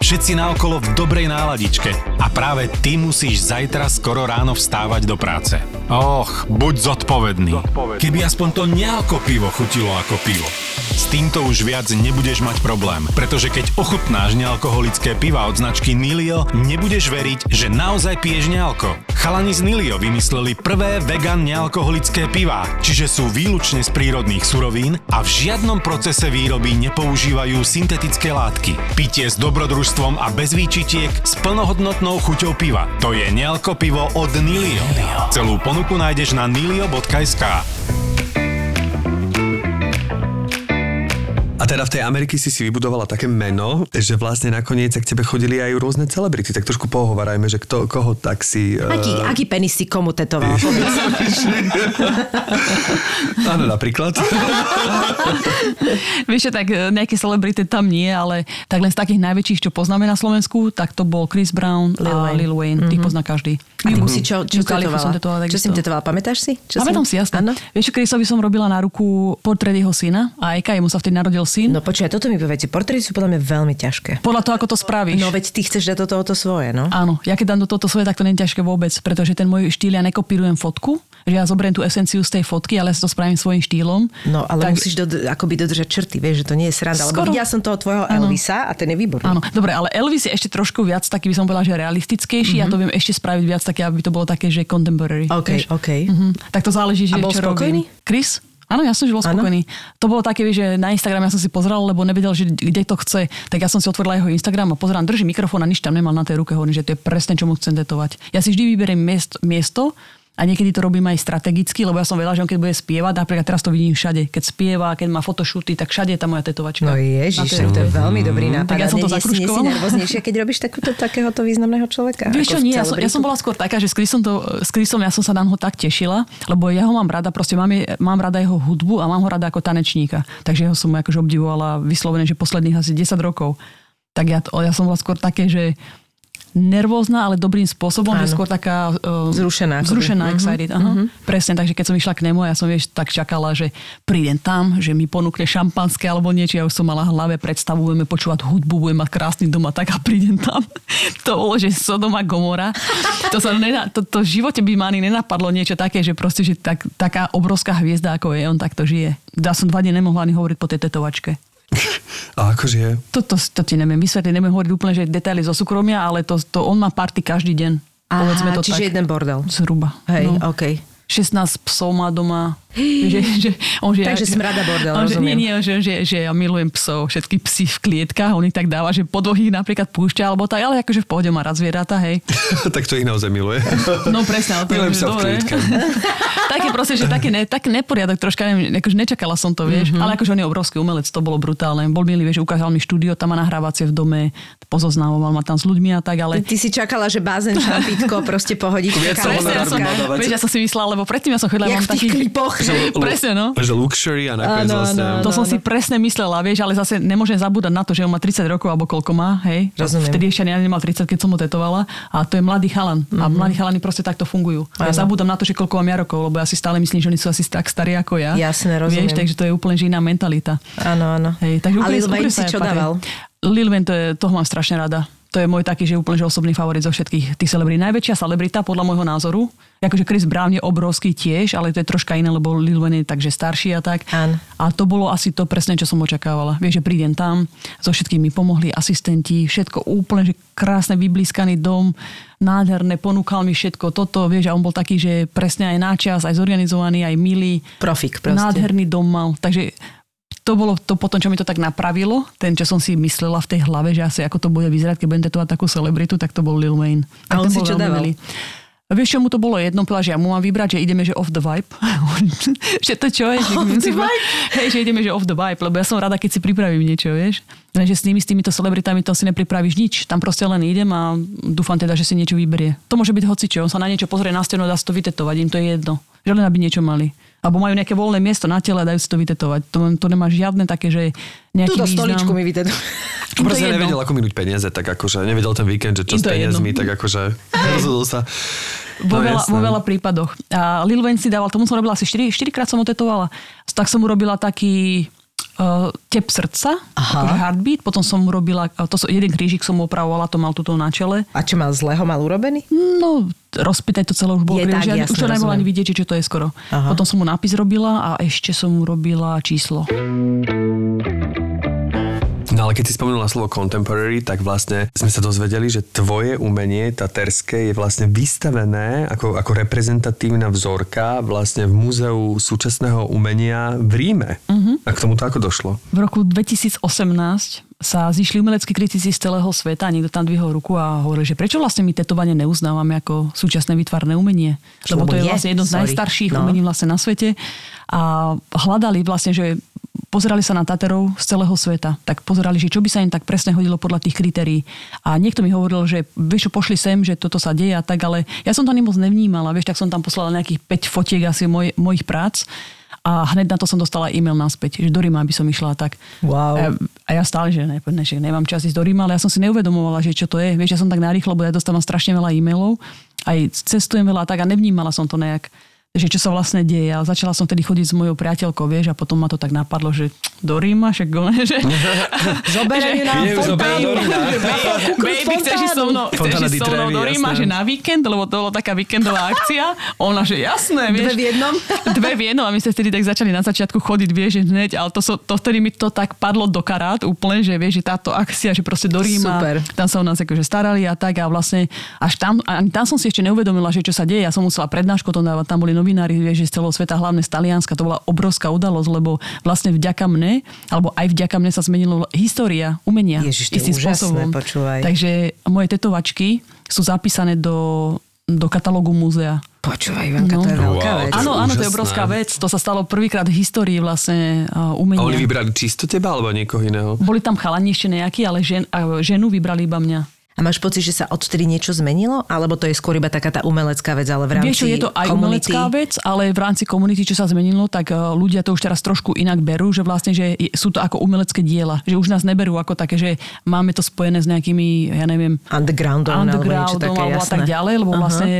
Všetci naokolo v dobrej náladičke a práve ty musíš zajtra skoro ráno vstávať do práce. Och, buď zodpovedný. Keby aspoň to nealko pivo chutilo ako pivo. S týmto už viac nebudeš mať problém, pretože keď ochutnáš nealkoholické piva od značky Nilio, nebudeš veriť, že naozaj piješ nealko. Chalani z Nilio vymysleli prvé vegan nealkoholické piva, čiže sú výlučne z prírodných surovín a v žiadnom procese výroby nepoužívajú syntetické látky. Pitie s dobrodružstvom a bez výčitiek s plnohodnotnou chuťou piva. To je nealko pivo od Nilio. Celú ponuku nájdeš na nilio.sk. A teda v tej Amerike si si vybudovala také meno, že vlastne nakoniec k tebe chodili aj rôzne celebrity. Tak trošku pohovarajme, že kto, koho tak si... Aký, eh, aký penis si komu tetoval? *laughs* Áno, napríklad. *laughs* Vieš, tak e, nejaké celebrity tam nie, ale tak len z takých najväčších, čo poznáme na Slovensku, tak to bol Chris Brown Lil a Wayne. Lil Wayne. Tých pozná každý. A ty si čo, čo tetovala tetovala? Čo si tetovala? Pamätáš si? Čo Pamätám si, jasné. Áno? Vieš, Chrisovi som robila na ruku portrét jeho syna a Eka, jemu sa vtedy narodil syn. No počkaj, toto mi povedz. Portréty sú podľa mňa veľmi ťažké. Podľa toho, ako to spravíš. No veď ty chceš dať do toho to svoje, no? Áno, ja keď dám do tohto svoje, tak to nie je ťažké vôbec, pretože ten môj štýl, ja nekopírujem fotku, že ja zoberiem tú esenciu z tej fotky, ale ja to spravím svojím štýlom. No, ale tak, musíš do, akoby dodržať črty, vieš, že to nie je sranda. Lebo Skoro. videla som toho tvojho Áno. Elvisa a ten je výborný. Áno, dobre, ale Elvis je ešte trošku viac taký, by som povedala, že realistickejší. Mm-hmm. Ja to viem ešte spraviť viac také, aby to bolo také, že contemporary. OK, vieš. OK. Mhm. Tak to záleží, že A bol čo spokojný? robím. Chris? Áno, ja som Áno? spokojný. To bolo také, že na Instagram ja som si pozrel, lebo nevedel, že kde to chce. Tak ja som si otvorila jeho Instagram a pozerám, drží mikrofón a nič tam nemal na tej ruke. Hovorím, že to je presne, čo mu chcem tetovať. Ja si vždy vyberiem miesto, miesto a niekedy to robím aj strategicky, lebo ja som vedela, že on keď bude spievať, napríklad teraz to vidím všade. Keď spieva, keď má fotoshooty, tak všade je tá moja tetovačka. No ježiš, to je veľmi dobrý nápad. Tak ja som to A nie- si- zakruškovala. nervóznejšia, keď robíš takúto, takéhoto významného človeka? Vieš čo, nie, ja som, ja som bola skôr taká, že s Chrisom, to, s Chrisom ja som sa na ho tak tešila, lebo ja ho mám rada, proste mám, je- mám rada jeho hudbu a mám ho rada ako tanečníka. Takže ho som akože obdivovala vyslovene, že posledných asi 10 rokov. Tak ja, ja som bola skôr také, že nervózna, ale dobrým spôsobom, že Áno. skôr taká... Uh, Vzrušená akoby. Vzrušená, Mhm, excited. Aha. Presne, takže keď som išla k nemu, ja som vieš, tak čakala, že prídem tam, že mi ponúkne šampanské alebo niečo. Ja už som mala hlave predstavu, budeme počúvať hudbu, budem mať krásny dom a tak a prídem tam. *laughs* To bolo, že Sodoma Gomora. To, sa nena, to, to v živote by ma ani nenapadlo niečo také, že proste, že tak, taká obrovská hviezda, ako je, on takto žije. Ja som dva dní nemohla ani hovoriť po tej tetovačke. A akože je? To, to, to ti neviem vysvetliť, neviem hovoriť úplne, že detaily zo súkromia, ale to, to on má party každý deň. Povedzme Aha, to čiže tak. jeden bordel. Zhruba. Hej, no. okej. 16 psov má doma. *gasps* že, že, on, že, Takže smrada bordel, on, že, rozumiem. nie, nie, že, že, že, ja milujem psov, všetky psy v klietkách, on ich tak dáva, že po dvoch ich napríklad púšťa, alebo tak, ale akože v pohode má rád zvieratá, hej. *laughs* tak to ich naozaj miluje. No presne, ale to Milujem je sa v. *laughs* Taký proste, že taký, ne, taký neporiadok troška, neviem, akože nečakala som to, vieš, Mhm. mm-hmm. ale akože on je obrovský umelec, to bolo brutálne. Bol milý, vieš, ukázal mi štúdio, tam má nahrávacie v dome, pozoznámoval ma tam s ľuďmi a tak, ale... Ty si čakala, že bázén, šampítko, proste Presne, ja ja som si myslela, lebo predtým ja som chodila, Jak mám v tých taký... klipoch. Presne, no. Že luxury a nakoniec Áno, vlastne... áno, To som si presne myslela, vieš, ale zase nemôžem zabúdať na to, že on má 30 rokov alebo koľko má, hej. Rozumiem. Vtedy ešte ani nemal 30, keď som ho tetovala. A to je mladý chalan. Mm-hmm. A mladí chalani proste takto fungujú. A ja zabúdam na to, že koľko mám ja rokov, lebo ja si stále myslím, že oni sú asi tak starí ako ja. Jasné, rozumiem. Vieš, takže to je úplne že iná mentalita. Áno, áno. Hej, takže A úplne- si čo patrí. dával? Lil Wayne, to je, toho mám strašne rada. To je môj taký, že úplne že osobný favorit zo všetkých tých celebrít. Najväčšia celebrita podľa môjho názoru. Akože Chris Brown je obrovský tiež, ale to je troška iné, lebo Lil Wayne je takže starší a tak. Áno. A to bolo asi to presne, čo som očakávala. Vieš, že prídem tam, so všetkými pomohli asistenti, všetko úplne, že krásne vyblískaný dom, nádherné, ponúkal mi všetko toto, vieš, a on bol taký, že presne aj náčas, aj zorganizovaný, aj milý. Profik proste. Nádherný dom mal. Takže to bolo to potom, čo mi to tak napravilo, ten, čo som si myslela v tej hlave, že asi ako to bude vyzerať, keď budem tetovať takú celebritu, tak to bol Lil Wayne. A on si čo dával? Vieš, čo mu to bolo jedno, povedala, že ja mu mám vybrať, že ideme, že off the vibe. *laughs* že to čo je? Že *laughs* Off si the vybra- Hej, že ideme, že off the vibe, lebo ja som rada, keď si pripravím niečo, vieš. Lenže s nimi, s týmito celebritami to si nepripravíš nič. Tam proste len idem a dúfam teda, že si niečo vyberie. To môže byť hocičo. On sa na niečo pozrie na stenu a dá si to vytetovať. Im to je jedno. Že len aby niečo mali. Alebo majú nejaké voľné miesto na tele a dajú si to vytetovať. To, to nemá žiadne také, že nejaký Túto význam. stoličku mi *laughs* *laughs* to Proste je nevedel, ako minúť peniaze, tak akože nevedel ten víkend, že čo s peniazmi, tak akože *laughs* rozhodol sa. Vo, No, veľa, vo veľa prípadoch. A Lil Wayne si dával, tomu som robila asi 4, 4 krát som ho tetovala. Tak som mu robila taký uh, tep srdca, Aha. akože heartbeat, potom som mu robila, uh, to som, jeden krížik som mu opravovala, to mal tuto na čele. A čo mal zlého, mal urobený? No, rozpýtaj to celé už bolo Je tak, už to nebolo ani vidieť, čo to je skoro. Aha. Potom som mu nápis robila a ešte som mu robila číslo. No ale keď si spomenula slovo contemporary, tak vlastne sme sa dozvedeli, že tvoje umenie taterské je vlastne vystavené ako, ako reprezentatívna vzorka vlastne v Múzeu súčasného umenia v Ríme. Uh-huh. A k tomu to ako došlo? V roku 2018 sa zišli umeleckí kritici z celého sveta a niekto tam dvihol ruku a hovoril, že prečo vlastne my tetovanie neuznávame ako súčasné vytvarné umenie. Lebo to je je, vlastne jedno z najstarších No. umení vlastne na svete. A hľadali vlastne, že pozerali sa na Taterov z celého sveta. Tak pozerali, že čo by sa im tak presne hodilo podľa tých kritérií. A niekto mi hovoril, že vieš čo, pošli sem, že toto sa deje a tak, ale ja som to ani moc nevnímala. Vieš, tak som tam poslala nejakých 5 fotiek asi moj, mojich prác. A hneď na to som dostala e-mail naspäť, že do Ríma by som išla tak. Wow. A, a ja stále, že, ne, ne, že nemám čas ísť do Ríma, ale ja som si neuvedomovala, že čo to je. Vieš, ja som tak narýchlo, lebo ja dostávam strašne veľa e-mailov, aj cestujem veľa tak a nevnímala som to nejak že čo sa vlastne deje. A začala som tedy chodiť s mojou priateľkou, vieš, a potom ma to tak napadlo, že do Ríma, však *laughs* že... *laughs* Zoberiem fontánu. Ríma. Baby, chceš ísť so mnou, chceš ísť so mnou do Ríma, jasné. že na víkend, lebo to bola taká víkendová akcia. Ona, že jasné, vieš. Dve v jednom? *laughs* Dve v jednom a my sme vtedy tak začali na začiatku chodiť, vieš, že hneď, ale to, so, to vtedy mi to tak padlo do karát úplne, že vieš, že táto akcia, že proste do Ríma, Super. tam sa o nás akože starali a tak a vlastne až tam, a ani tam som si ešte neuvedomila, že čo sa deje. Ja som musela prednášku to dávať, tam boli novinári, vieš, že z celého sveta, hlavne z Talianska, to bola obrovská udalosť, lebo vlastne vďaka mne, alebo aj vďaka mne sa zmenila história umenia. Ježiš, to je úžasné, spôsobom. počúvaj. Takže moje tetovačky sú zapísané do, do katalógu múzea. Počúvaj, Ivanka, to je No. veľká Wow, vec. to je Áno, áno, to je obrovská vec. To sa stalo prvýkrát v histórii vlastne uh, A umenia. oni vybrali čisto teba alebo niekoho iného? Boli tam chalani ešte nejakí, ale žen, a ženu vybrali iba mňa. A máš pocit, že sa odtedy niečo zmenilo? Alebo to je skôr iba taká tá umelecká vec, ale v rámci Vieš je to aj komunity? umelecká vec, ale v rámci komunity, čo sa zmenilo, tak eh, ľudia to už teraz trošku inak berú, že vlastne, že sú to ako umelecké diela. Že už nás neberú ako také, že máme to spojené s nejakými, ja neviem, Undergroundom, alebo undergroundom také, alebo a jasné. tak ďalej, lebo Aha. vlastne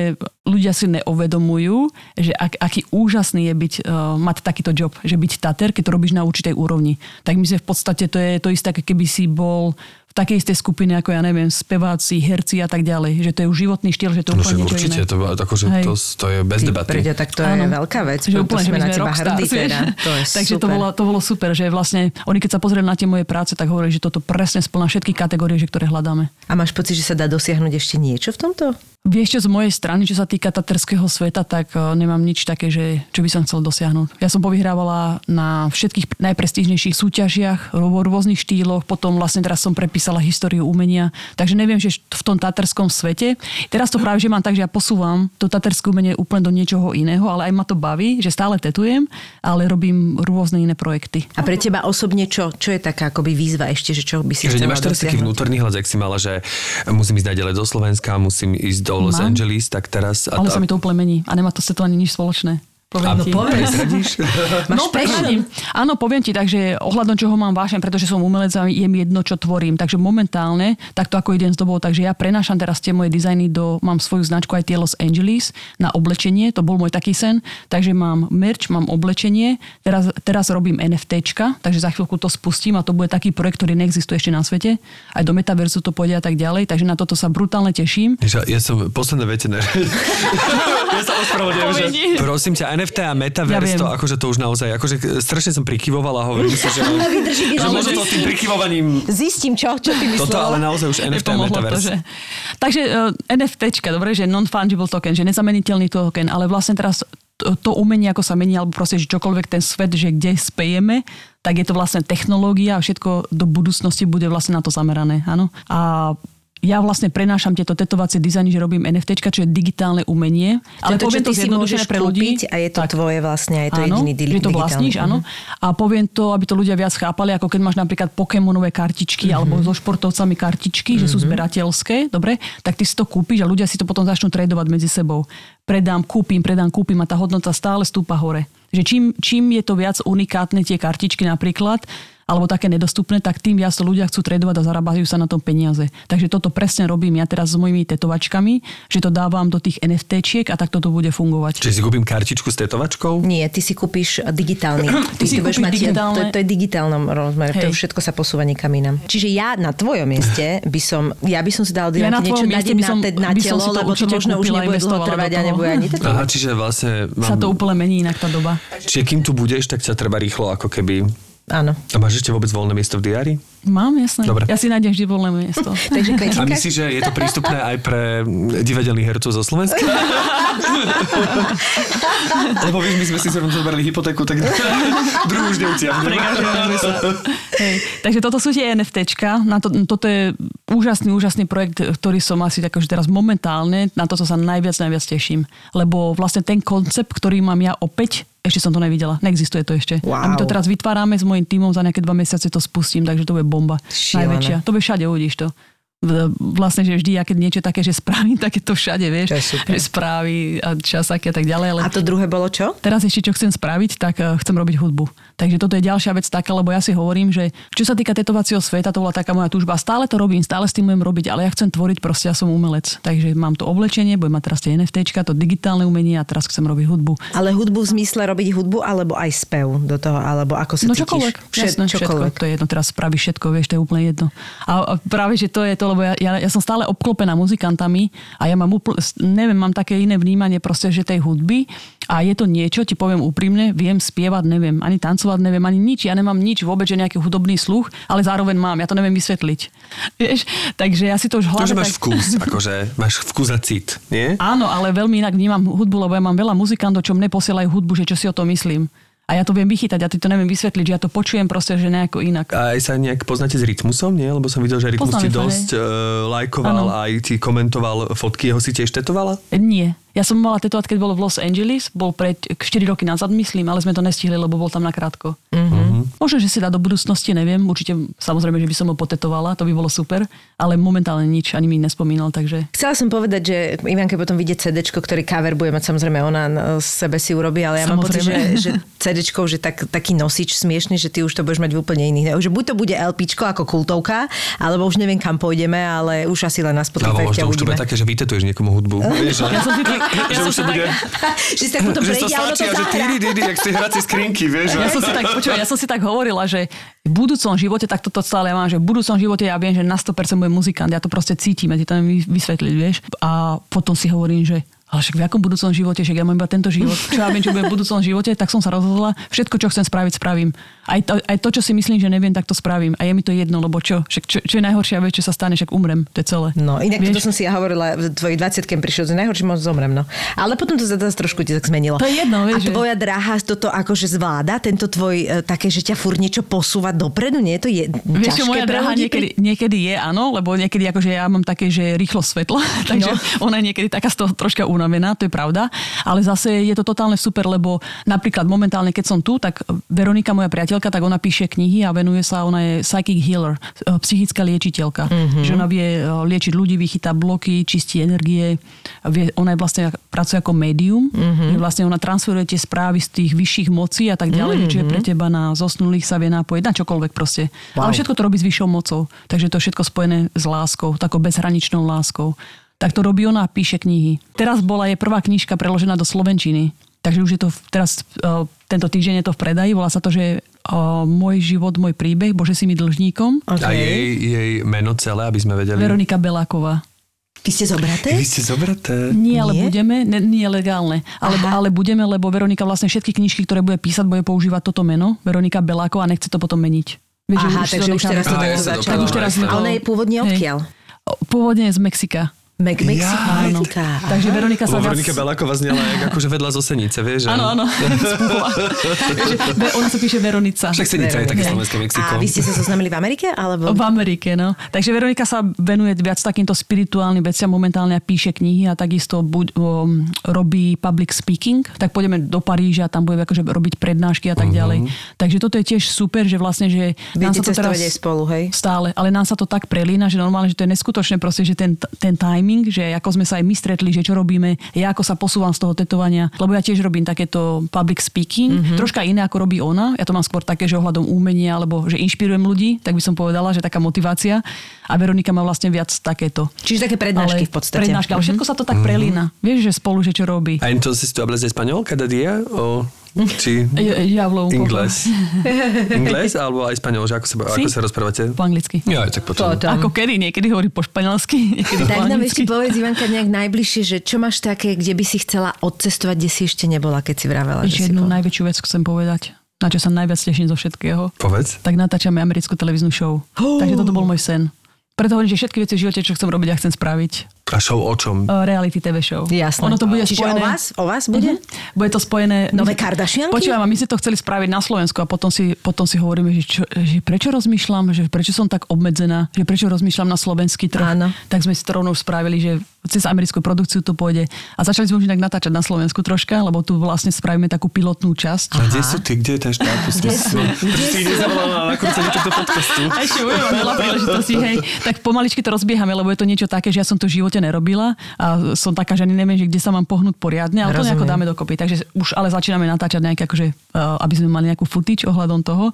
ľudia si neuvedomujú, že ak, aký úžasný je byť, uh, mať takýto job, že byť tater, keď to robíš na určitej úrovni. Tak my sme v podstate, to je to isté, ako keby si bol takej istej skupine, ako ja neviem, speváci, herci a tak ďalej. Že to je už životný štýl, že to je No úplne niečo určite, iné. to, akože Hej. to, to je bez Ty debaty. Preďo, tak to je Áno. veľká vec. Že to úplne, že sme my na teba hrdí teda. *laughs* To je Takže super. to bolo, to bolo super, že vlastne oni keď sa pozreli na tie moje práce, tak hovorili, že toto presne splná všetky kategórie, že ktoré hľadáme. A máš pocit, že sa dá dosiahnuť ešte niečo v tomto? Vieš čo, z mojej strany, čo sa týka taterského sveta, tak eh, nemám nič také, že čo by som chcel dosiahnuť. Ja som povyhrávala na všetkých najprestížnejších súťažiach vo rôznych štýloch, potom vlastne teraz som prepísala históriu umenia, takže neviem, že v tom taterskom svete. Teraz to práve, že mám tak, že ja posúvam to taterské umenie úplne do niečoho iného, ale aj ma to baví, že stále tetujem, ale robím rôzne iné projekty. A pre teba osobne čo? Čo je taká akoby výzva ešte, že čo by si Že nemáš teraz taký vnútorný hlas, jak si mala, že musím ísť ďalej do Slovenska, musím ísť do Los Mám. Angeles, tak teraz... A Ale tá- sa mi to úplne mení a nemá to s to ani nič spoločné. Poviem Áno, ti. *laughs* Máš no. Áno, poviem ti, takže ohľadom čoho mám vášeň, pretože som umelec a je mi jedno, čo tvorím. Takže momentálne, takto ako idem s dobou, takže ja prenášam teraz tie moje dizajny do, mám svoju značku aj tie Los Angeles na oblečenie, to bol môj taký sen, takže mám merch, mám oblečenie, teraz, teraz robím NFTčka, takže za chvíľku to spustím a to bude taký projekt, ktorý neexistuje ešte na svete. Aj do metaverzu to pôjde a tak ďalej, takže na toto sa brutálne teším. Že ja som posledné vete ne... *laughs* *laughs* ja sa ospravedlňujem, že prosím ťa, NFT a Metaverse, Ja viem. to akože to už naozaj, akože strašne som prikyvoval a hovorím si, že, že možno to tým prikyvovaním Zistím čo, čo ty toto, ale naozaj už NFT a Nepomohlo to, Metaverse. že... Takže uh, NFTčka, dobre, že non-fungible token, že nezameniteľný token, ale vlastne teraz to, to umenie, ako sa mení, alebo proste, že čokoľvek ten svet, že kde spejeme, tak je to vlastne technológia a všetko do budúcnosti bude vlastne na to zamerané, áno. A ja vlastne prenášam tieto tetovacie dizajny, že robím NFT, čo je digitálne umenie. Ale to, poviem to si zjednodušené pre ľudí. a je to tvoje vlastne, je to jediný di- že to vlastníš, áno. A poviem to, aby to ľudia viac chápali, ako keď máš napríklad Pokémonové kartičky Mhm. alebo so športovcami kartičky, že sú zberateľské, dobre, tak ty si to kúpiš a ľudia si to potom začnú tradovať medzi sebou. Predám, kúpim, predám, kúpim a tá hodnota stále stúpa hore. Že čím, čím je to viac unikátne tie kartičky napríklad, alebo také nedostupné, tak tým viac to ľudia chcú tradovať a zarábajú sa na tom peniaze. Takže toto presne robím ja teraz s mojimi tetovačkami, že to dávam do tých NFTčiek a takto to bude fungovať. Čiže si kúpim kartičku s tetovačkou? Nie, ty si kúpiš digitálny. *clears throat* Ty, si budeš kúpiš mať, digitálne. To, to je digitálnom rozmere, to Hej. všetko sa posúva niekam inam. Čiže ja na tvojom mieste *clears throat* by som, ja by som si dala Ja na niečo na, by na, som- te, na by som telo, si to lebo to možno už nebude dlho trvať a nebude ani to. Aha, čiže vlastne Sa mám... to úplne mení inak tá doba. Čiže kým tu budeš, tak ťa treba rýchlo ako keby... Áno. A máš ešte vôbec voľné miesto v diári? Mám, jasné. Dobre. Ja si nájdem vždy voľné miesto. *laughs* Takže A myslíš, že je to prístupné aj pre divadelných hercov zo Slovenska? *laughs* Lebo vieš, my sme si zrovna zobrali hypotéku, tak *laughs* druhú už neutiahnem. Hej. Takže toto sú tie NFTčka. Na to, toto je úžasný, úžasný projekt, ktorý som asi tak, že teraz momentálne, na to sa najviac, najviac teším. Lebo vlastne ten koncept, ktorý mám ja opäť, ešte som to nevidela. Neexistuje to ešte. Wow. A my to teraz vytvárame s mojím tímom, za nejaké dva mesiace to spustím, takže to bude bomba. Šialené. Najväčšia. To bude všade, uvidíš to. Vlastne, že vždy, ja keď niečo také, že spravím, *laughs* také to všade, vieš. To je. Že správy a časaky a tak ďalej. Ale a to druhé bolo čo? Teraz ešte čo chcem spraviť, tak eh, chcem robiť hudbu. Takže toto je ďalšia vec taká, lebo ja si hovorím, že čo sa týka tetovacieho sveta, to bola taká moja túžba. Stále to robím, stále s tým budem robiť, ale ja chcem tvoriť, proste ja som umelec. Takže mám to oblečenie, budem mať teraz tie NFTčka, to digitálne umenie a teraz chcem robiť hudbu. Ale hudbu v zmysle robiť hudbu, alebo aj spev do toho, alebo ako sa No cítiš? čokoľvek, Všet- jasné, všetko, to je jedno, teraz spravíš všetko, vieš, to je úplne jedno. A, a práve, že to je to, lebo ja, ja, ja som stále obklopená muzikantami a ja mám úplne, neviem, mám také iné vnímanie proste, že tej hudby a je to niečo, ti poviem úprimne, viem spievať, neviem, ani tancovať, neviem, ani nič, ja nemám nič vôbec, že nejaký hudobný sluch, ale zároveň mám, ja to neviem vysvetliť. *laughs* Vieš, takže ja si to už v To, hlave že máš tak- vkus, *laughs* akože máš vkus a cit, nie? Áno, ale veľmi inak vnímam hudbu, lebo ja mám veľa muzikantov, čo mne posielajú hudbu, že čo si o tom myslím. A ja to viem vychytať, ja ti to neviem vysvetliť, že ja to počujem proste, že nejako inak. A aj sa nejak poznáte s rytmusom, nie? Lebo som videl, že rytmus Poznáme ti dosť uh, lajkoval, Áno. aj ti komentoval fotky, jeho si tiež tetovala? Nie. Ja som mala tetovať, keď bolo v Los Angeles, bol pred 4 roky nazad, myslím, ale sme to nestihli, lebo bol tam nakrátko. Mm-hmm. Možno, že si dá do budúcnosti, neviem. Určite, samozrejme, že by som ho potetovala, to by bolo super, ale momentálne nič, ani mi nespomínal, takže... Chcela som povedať, že Ivanke potom vidie CD, ktorý cover bude mať samozrejme ona sebe si urobí, ale ja mám pocit, že, Samozrejme. že CD, že tak, taký nosič smiešný, že ty už to budeš mať v úplne iných. Že buď to bude LP ako kultovka, alebo už neviem kam pôjdeme, ale už asi len na Alebo Spotify možno už to bude také, že vytetuješ niekomu hudbu. *laughs* Vieš, že, Ja som si tak, *laughs* že už si bude... *laughs* že si tak potom Že to prejde ono to stačí že ty, ty, jak z tej hracie skrinky, vieš. Ja som si tak, počúvaj, ja som si tak hovorila, že v budúcom živote, tak toto stále ja mám, že v budúcom živote ja viem, že na 100% budem muzikant, ja to proste cítim, ja ti to vysvetliť, vieš. A potom si hovorím, že ale však v akom budúcom živote, však ja mám iba tento život. Čo ja viem, čo bude v budúcom živote, tak som sa rozhodla, všetko, čo chcem spraviť, spravím. Aj to, aj to, čo si myslím, že neviem, tak to spravím. A je mi to jedno, lebo čo? Však čo, čo je najhoršia vec, čo sa stane, však umrem, to je celé. No, inak Vieš? to som si ja hovorila, v tvojich 20 prišiel, že najhoršie možno zomrem, no. Ale potom to zase trošku ti tak zmenilo. To je jedno, vieš, A že- tvoja dráha toto akože zvláda, tento tvoj e, také, že ťa furt niečo posúva dopredu, nie je to je Vieš, čo moja prehodiť niekedy, niekedy je, áno, lebo niekedy akože ja mám také, že rýchlo svetlo, *laughs* takže no. ona je niekedy taká z toho troška unavená, to je pravda, ale zase je to totálne super, lebo napríklad momentálne, keď som tu, tak Veronika, moja priateľka, tak ona píše knihy a venuje sa, ona je psychic healer, eh, psychická liečiteľka, mm-hmm. že ona vie eh, liečiť ľudí, vychytá bloky, čistí energie, vie, ona je vlastne pracuje ako médium, mm-hmm. vlastne ona transferuje tie správy z tých vyšších mocí a tak ďalej, mm-hmm. že čo je pre teba na zosnulých sa vie nápojiť, na čokoľvek proste. Wow. Ale všetko to robí s vyššou mocou, takže to je všetko spojené s láskou, takou bezhraničnou láskou. Tak to robí ona píše knihy. Teraz bola jej prvá knižka preložená do slovenčiny. Takže už je to teraz, uh, tento týždeň je to v predaji, volá sa to, že uh, Môj život, môj príbeh, Bože si mi dlžníkom. Okay. A jej, jej meno celé, aby sme vedeli. Veronika Beláková. Vy ste zobraté? Vy ste zobraté. Nie, ale Nie? budeme, ne, nie legálne, ale, Aha. ale budeme, lebo Veronika vlastne všetky knižky, ktoré bude písať, bude používať toto meno, Veronika Beláková a nechce to potom meniť. Vieš, Aha, takže už teraz to začalo. Tak už teraz jasné. sme A ona je pôvodne Hej. odkiaľ? Pôvodne z Mexika. Áno. Mexika. Takže Veronika sa. Veronika Beláková znela jak akože vedľa zo Senice, vieš? Áno, áno. *laughs* Takže ona sa píše Veronica. Však Senica je také slovenské Mexiko. A vy ste sa zoznamili v Amerike? Alebo... V Amerike, no. Takže Veronika sa venuje viac takýmto spirituálnym veciam momentálne a píše knihy a takisto buď, um, robí public speaking, tak pôjdeme do Paríža, tam bude akože robiť prednášky a tak ďalej. Takže toto je tiež super, že vlastne, že nám Viete sa to teraz... spolu, hej? Stále, ale nám sa to tak prelína, že normálne, že to je neskutočné proste, že ten, ten timing, že ako sme sa aj my stretli, že čo robíme, ja ako sa posúvam z toho tetovania, lebo ja tiež robím takéto public speaking, mm-hmm. troška iné ako robí ona, ja to mám skôr také, že ohľadom umenia, alebo že inšpirujem ľudí, tak by som povedala, že taká motivácia a Veronika má vlastne viac takéto. Čiže také prednášky ale, v podstate. Prednášky, ale všetko sa to tak prelína. Vieš, že spolu, že čo robí. A entonces tú hablas español cada día? O, či Ja inglés? *laughs* inglés alebo aj español? Že ako sa, ako sa rozprávate? Po anglicky. Ja, tak potom. Potom. Ako kedy? Niekedy hovorí po španielsky, *laughs* niekedy po Tak nám ešte povedz, Ivanka, nejak najbližšie, že čo máš také, kde by si chcela odcestovať, kde si ešte nebola, keď si vravela, Ešte jednu bola. najväčšiu vec chcem povedať, na čo sa najviac teším zo všetkého. Povedz. tak natáčame americkú televíznu show. Oh. Takže toto bol môj sen. Preto hovorím, že všetky veci v živote, čo chcem robiť, ja chcem spraviť. A show o čom? Reality TV show. Jasné. Ono to bude Čiže spojené... o vás? O vás bude? Mhm. Bude to spojené... Nové Kardashianky? Počúvaj, ma, my si to chceli spraviť na Slovensku a potom si, potom si hovoríme, že, čo, že prečo rozmýšľam, že prečo som tak obmedzená, že prečo rozmýšľam na slovenský trh. Áno. Tak sme si to rovnou spravili, že cez americkú produkciu to pôjde. A začali sme už inak natáčať na Slovensku troška, lebo tu vlastne spravíme takú pilotnú časť. A kde sú ty? Kde je ten štátus? Kde sú? Prečo si ich nezavolala na nakrúcenie tohto podcastu? A ešte budeme mať veľa príležitostí, hej. Tak pomaličky to rozbiehame, lebo je to niečo také, že ja som to v živote nerobila a som taká, že ani neviem, že kde sa mám pohnúť poriadne, ale to nejako Rozumiem. dáme dokopy. Takže už ale začíname natáčať nejaké, akože, uh, aby sme mali nejakú footage ohľadom toho.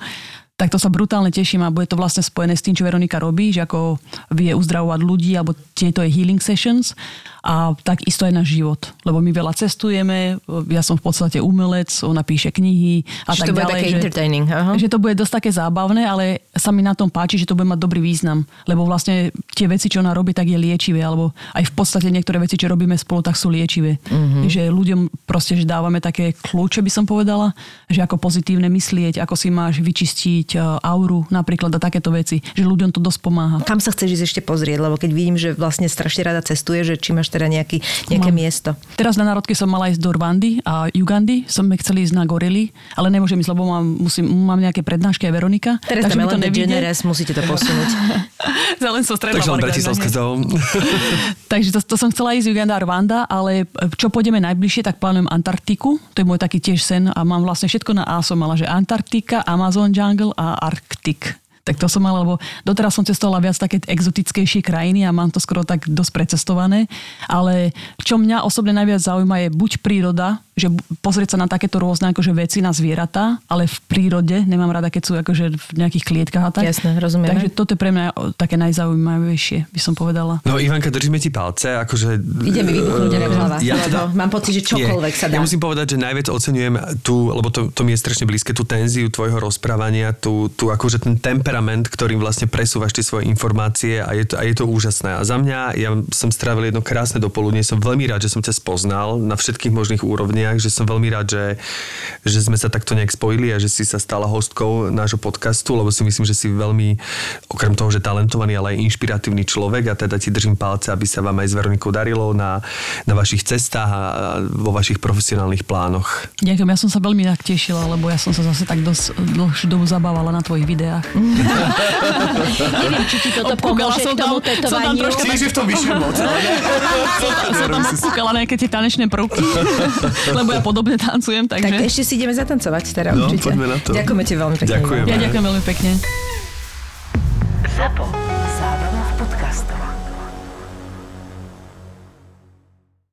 Tak to sa brutálne teším a bude to vlastne spojené s tým, čo Veronika robí, že ako vie uzdravovať ľudí alebo tieto jej healing sessions a takisto aj náš život. Lebo my veľa cestujeme, ja som v podstate umelec, ona píše knihy a Čiže tak to bude ďalej. také že- entertaining, aha. že to bude dosť také zábavné, ale sa mi na tom páči, že to bude mať dobrý význam. Lebo vlastne tie veci, čo ona robí, tak je liečivé. Alebo aj v podstate niektoré veci, čo robíme spolu, tak sú liečivé. Mm-hmm. Že ľuďom proste, že dávame také kľúče, by som povedala, že ako pozitívne myslieť, ako si máš vyčistiť e, auru napríklad a takéto veci. Že ľuďom to dosť pomáha. Kam sa chceš ísť ešte pozrieť? Lebo keď vidím, že vlastne strašne rada cestuje, že či máš teda nejaký, nejaké Mám. miesto. Teraz na národke som mala ísť do Rwandy a Ugandy. Som chceli ísť na gorily, ale nemôžem ísť, lebo mám, musím, mám nejaké prednášky aj Veronika. Teraz takže tam to generous, musíte to posunúť. *laughs* Len so stredná Takže len. *laughs* Takže to, to som chcela ísť Uganda a Rwanda, ale čo pôjdeme najbližšie, tak plánujem Antarktiku. To je môj taký tiež sen a mám vlastne všetko na A som mala, že Antarktika, Amazon Jungle a Arktik. Tak to som mala, lebo doteraz som cestovala viac také exotickejšie krajiny a mám to skoro tak dosť precestované. Ale čo mňa osobne najviac zaujíma je buď príroda, že pozrieť sa na takéto rôzne akože veci, na zvieratá, ale v prírode. Nemám rada, keď sú akože v nejakých klietkách a tak. Jasné, rozumieme. Takže toto je pre mňa také najzaujímavejšie, by som povedala. No Ivanka, držíme ti palce, akože... Ide mi vybuchnúť jeden hlava, Ja lebo teda- mám pocit, že čokoľvek Nie. sa dá. Ja musím povedať, že najviac oceňujem tú, lebo to, to mi je strašne blízke, tú tenziu tvojho rozprávania, tú, tú akože ten temperament, ktorým vlastne presúvaš tie svoje informácie a je, to, a je to úžasné. A za mňa, ja som strávil jedno krásne dopoludnie, som veľmi rád, že som ťa spoznal na všetkých možných úrovniach, že som veľmi rád, že, že sme sa takto nejak spojili a že si sa stala hostkou nášho podcastu, lebo si myslím, že si veľmi, okrem toho, že talentovaný, ale aj inšpiratívny človek a teda ti držím palce, aby sa vám aj s Veronikou darilo na, na vašich cestách a vo vašich profesionálnych plánoch. Ďakujem, ja som sa veľmi tak tešila, lebo ja som sa zase tak dosť dlhšiu dobu zabávala na tvojich videách. *laughs* *laughs* Neviem, či ti toto Obkúkala pomôže som k tomu *laughs* tam- som tam troška Čiže v tom vyššie moc. som tam obkúkala nejaké tie tanečné prvky, *laughs* lebo ja podobne tancujem, Tak takže... ešte si ideme zatancovať teda No, určite. poďme na to. Ďakujeme ti veľmi pekne. Ďakujem. Ja ďakujem veľmi pekne. ZAPO. Zábrná v podcastovách.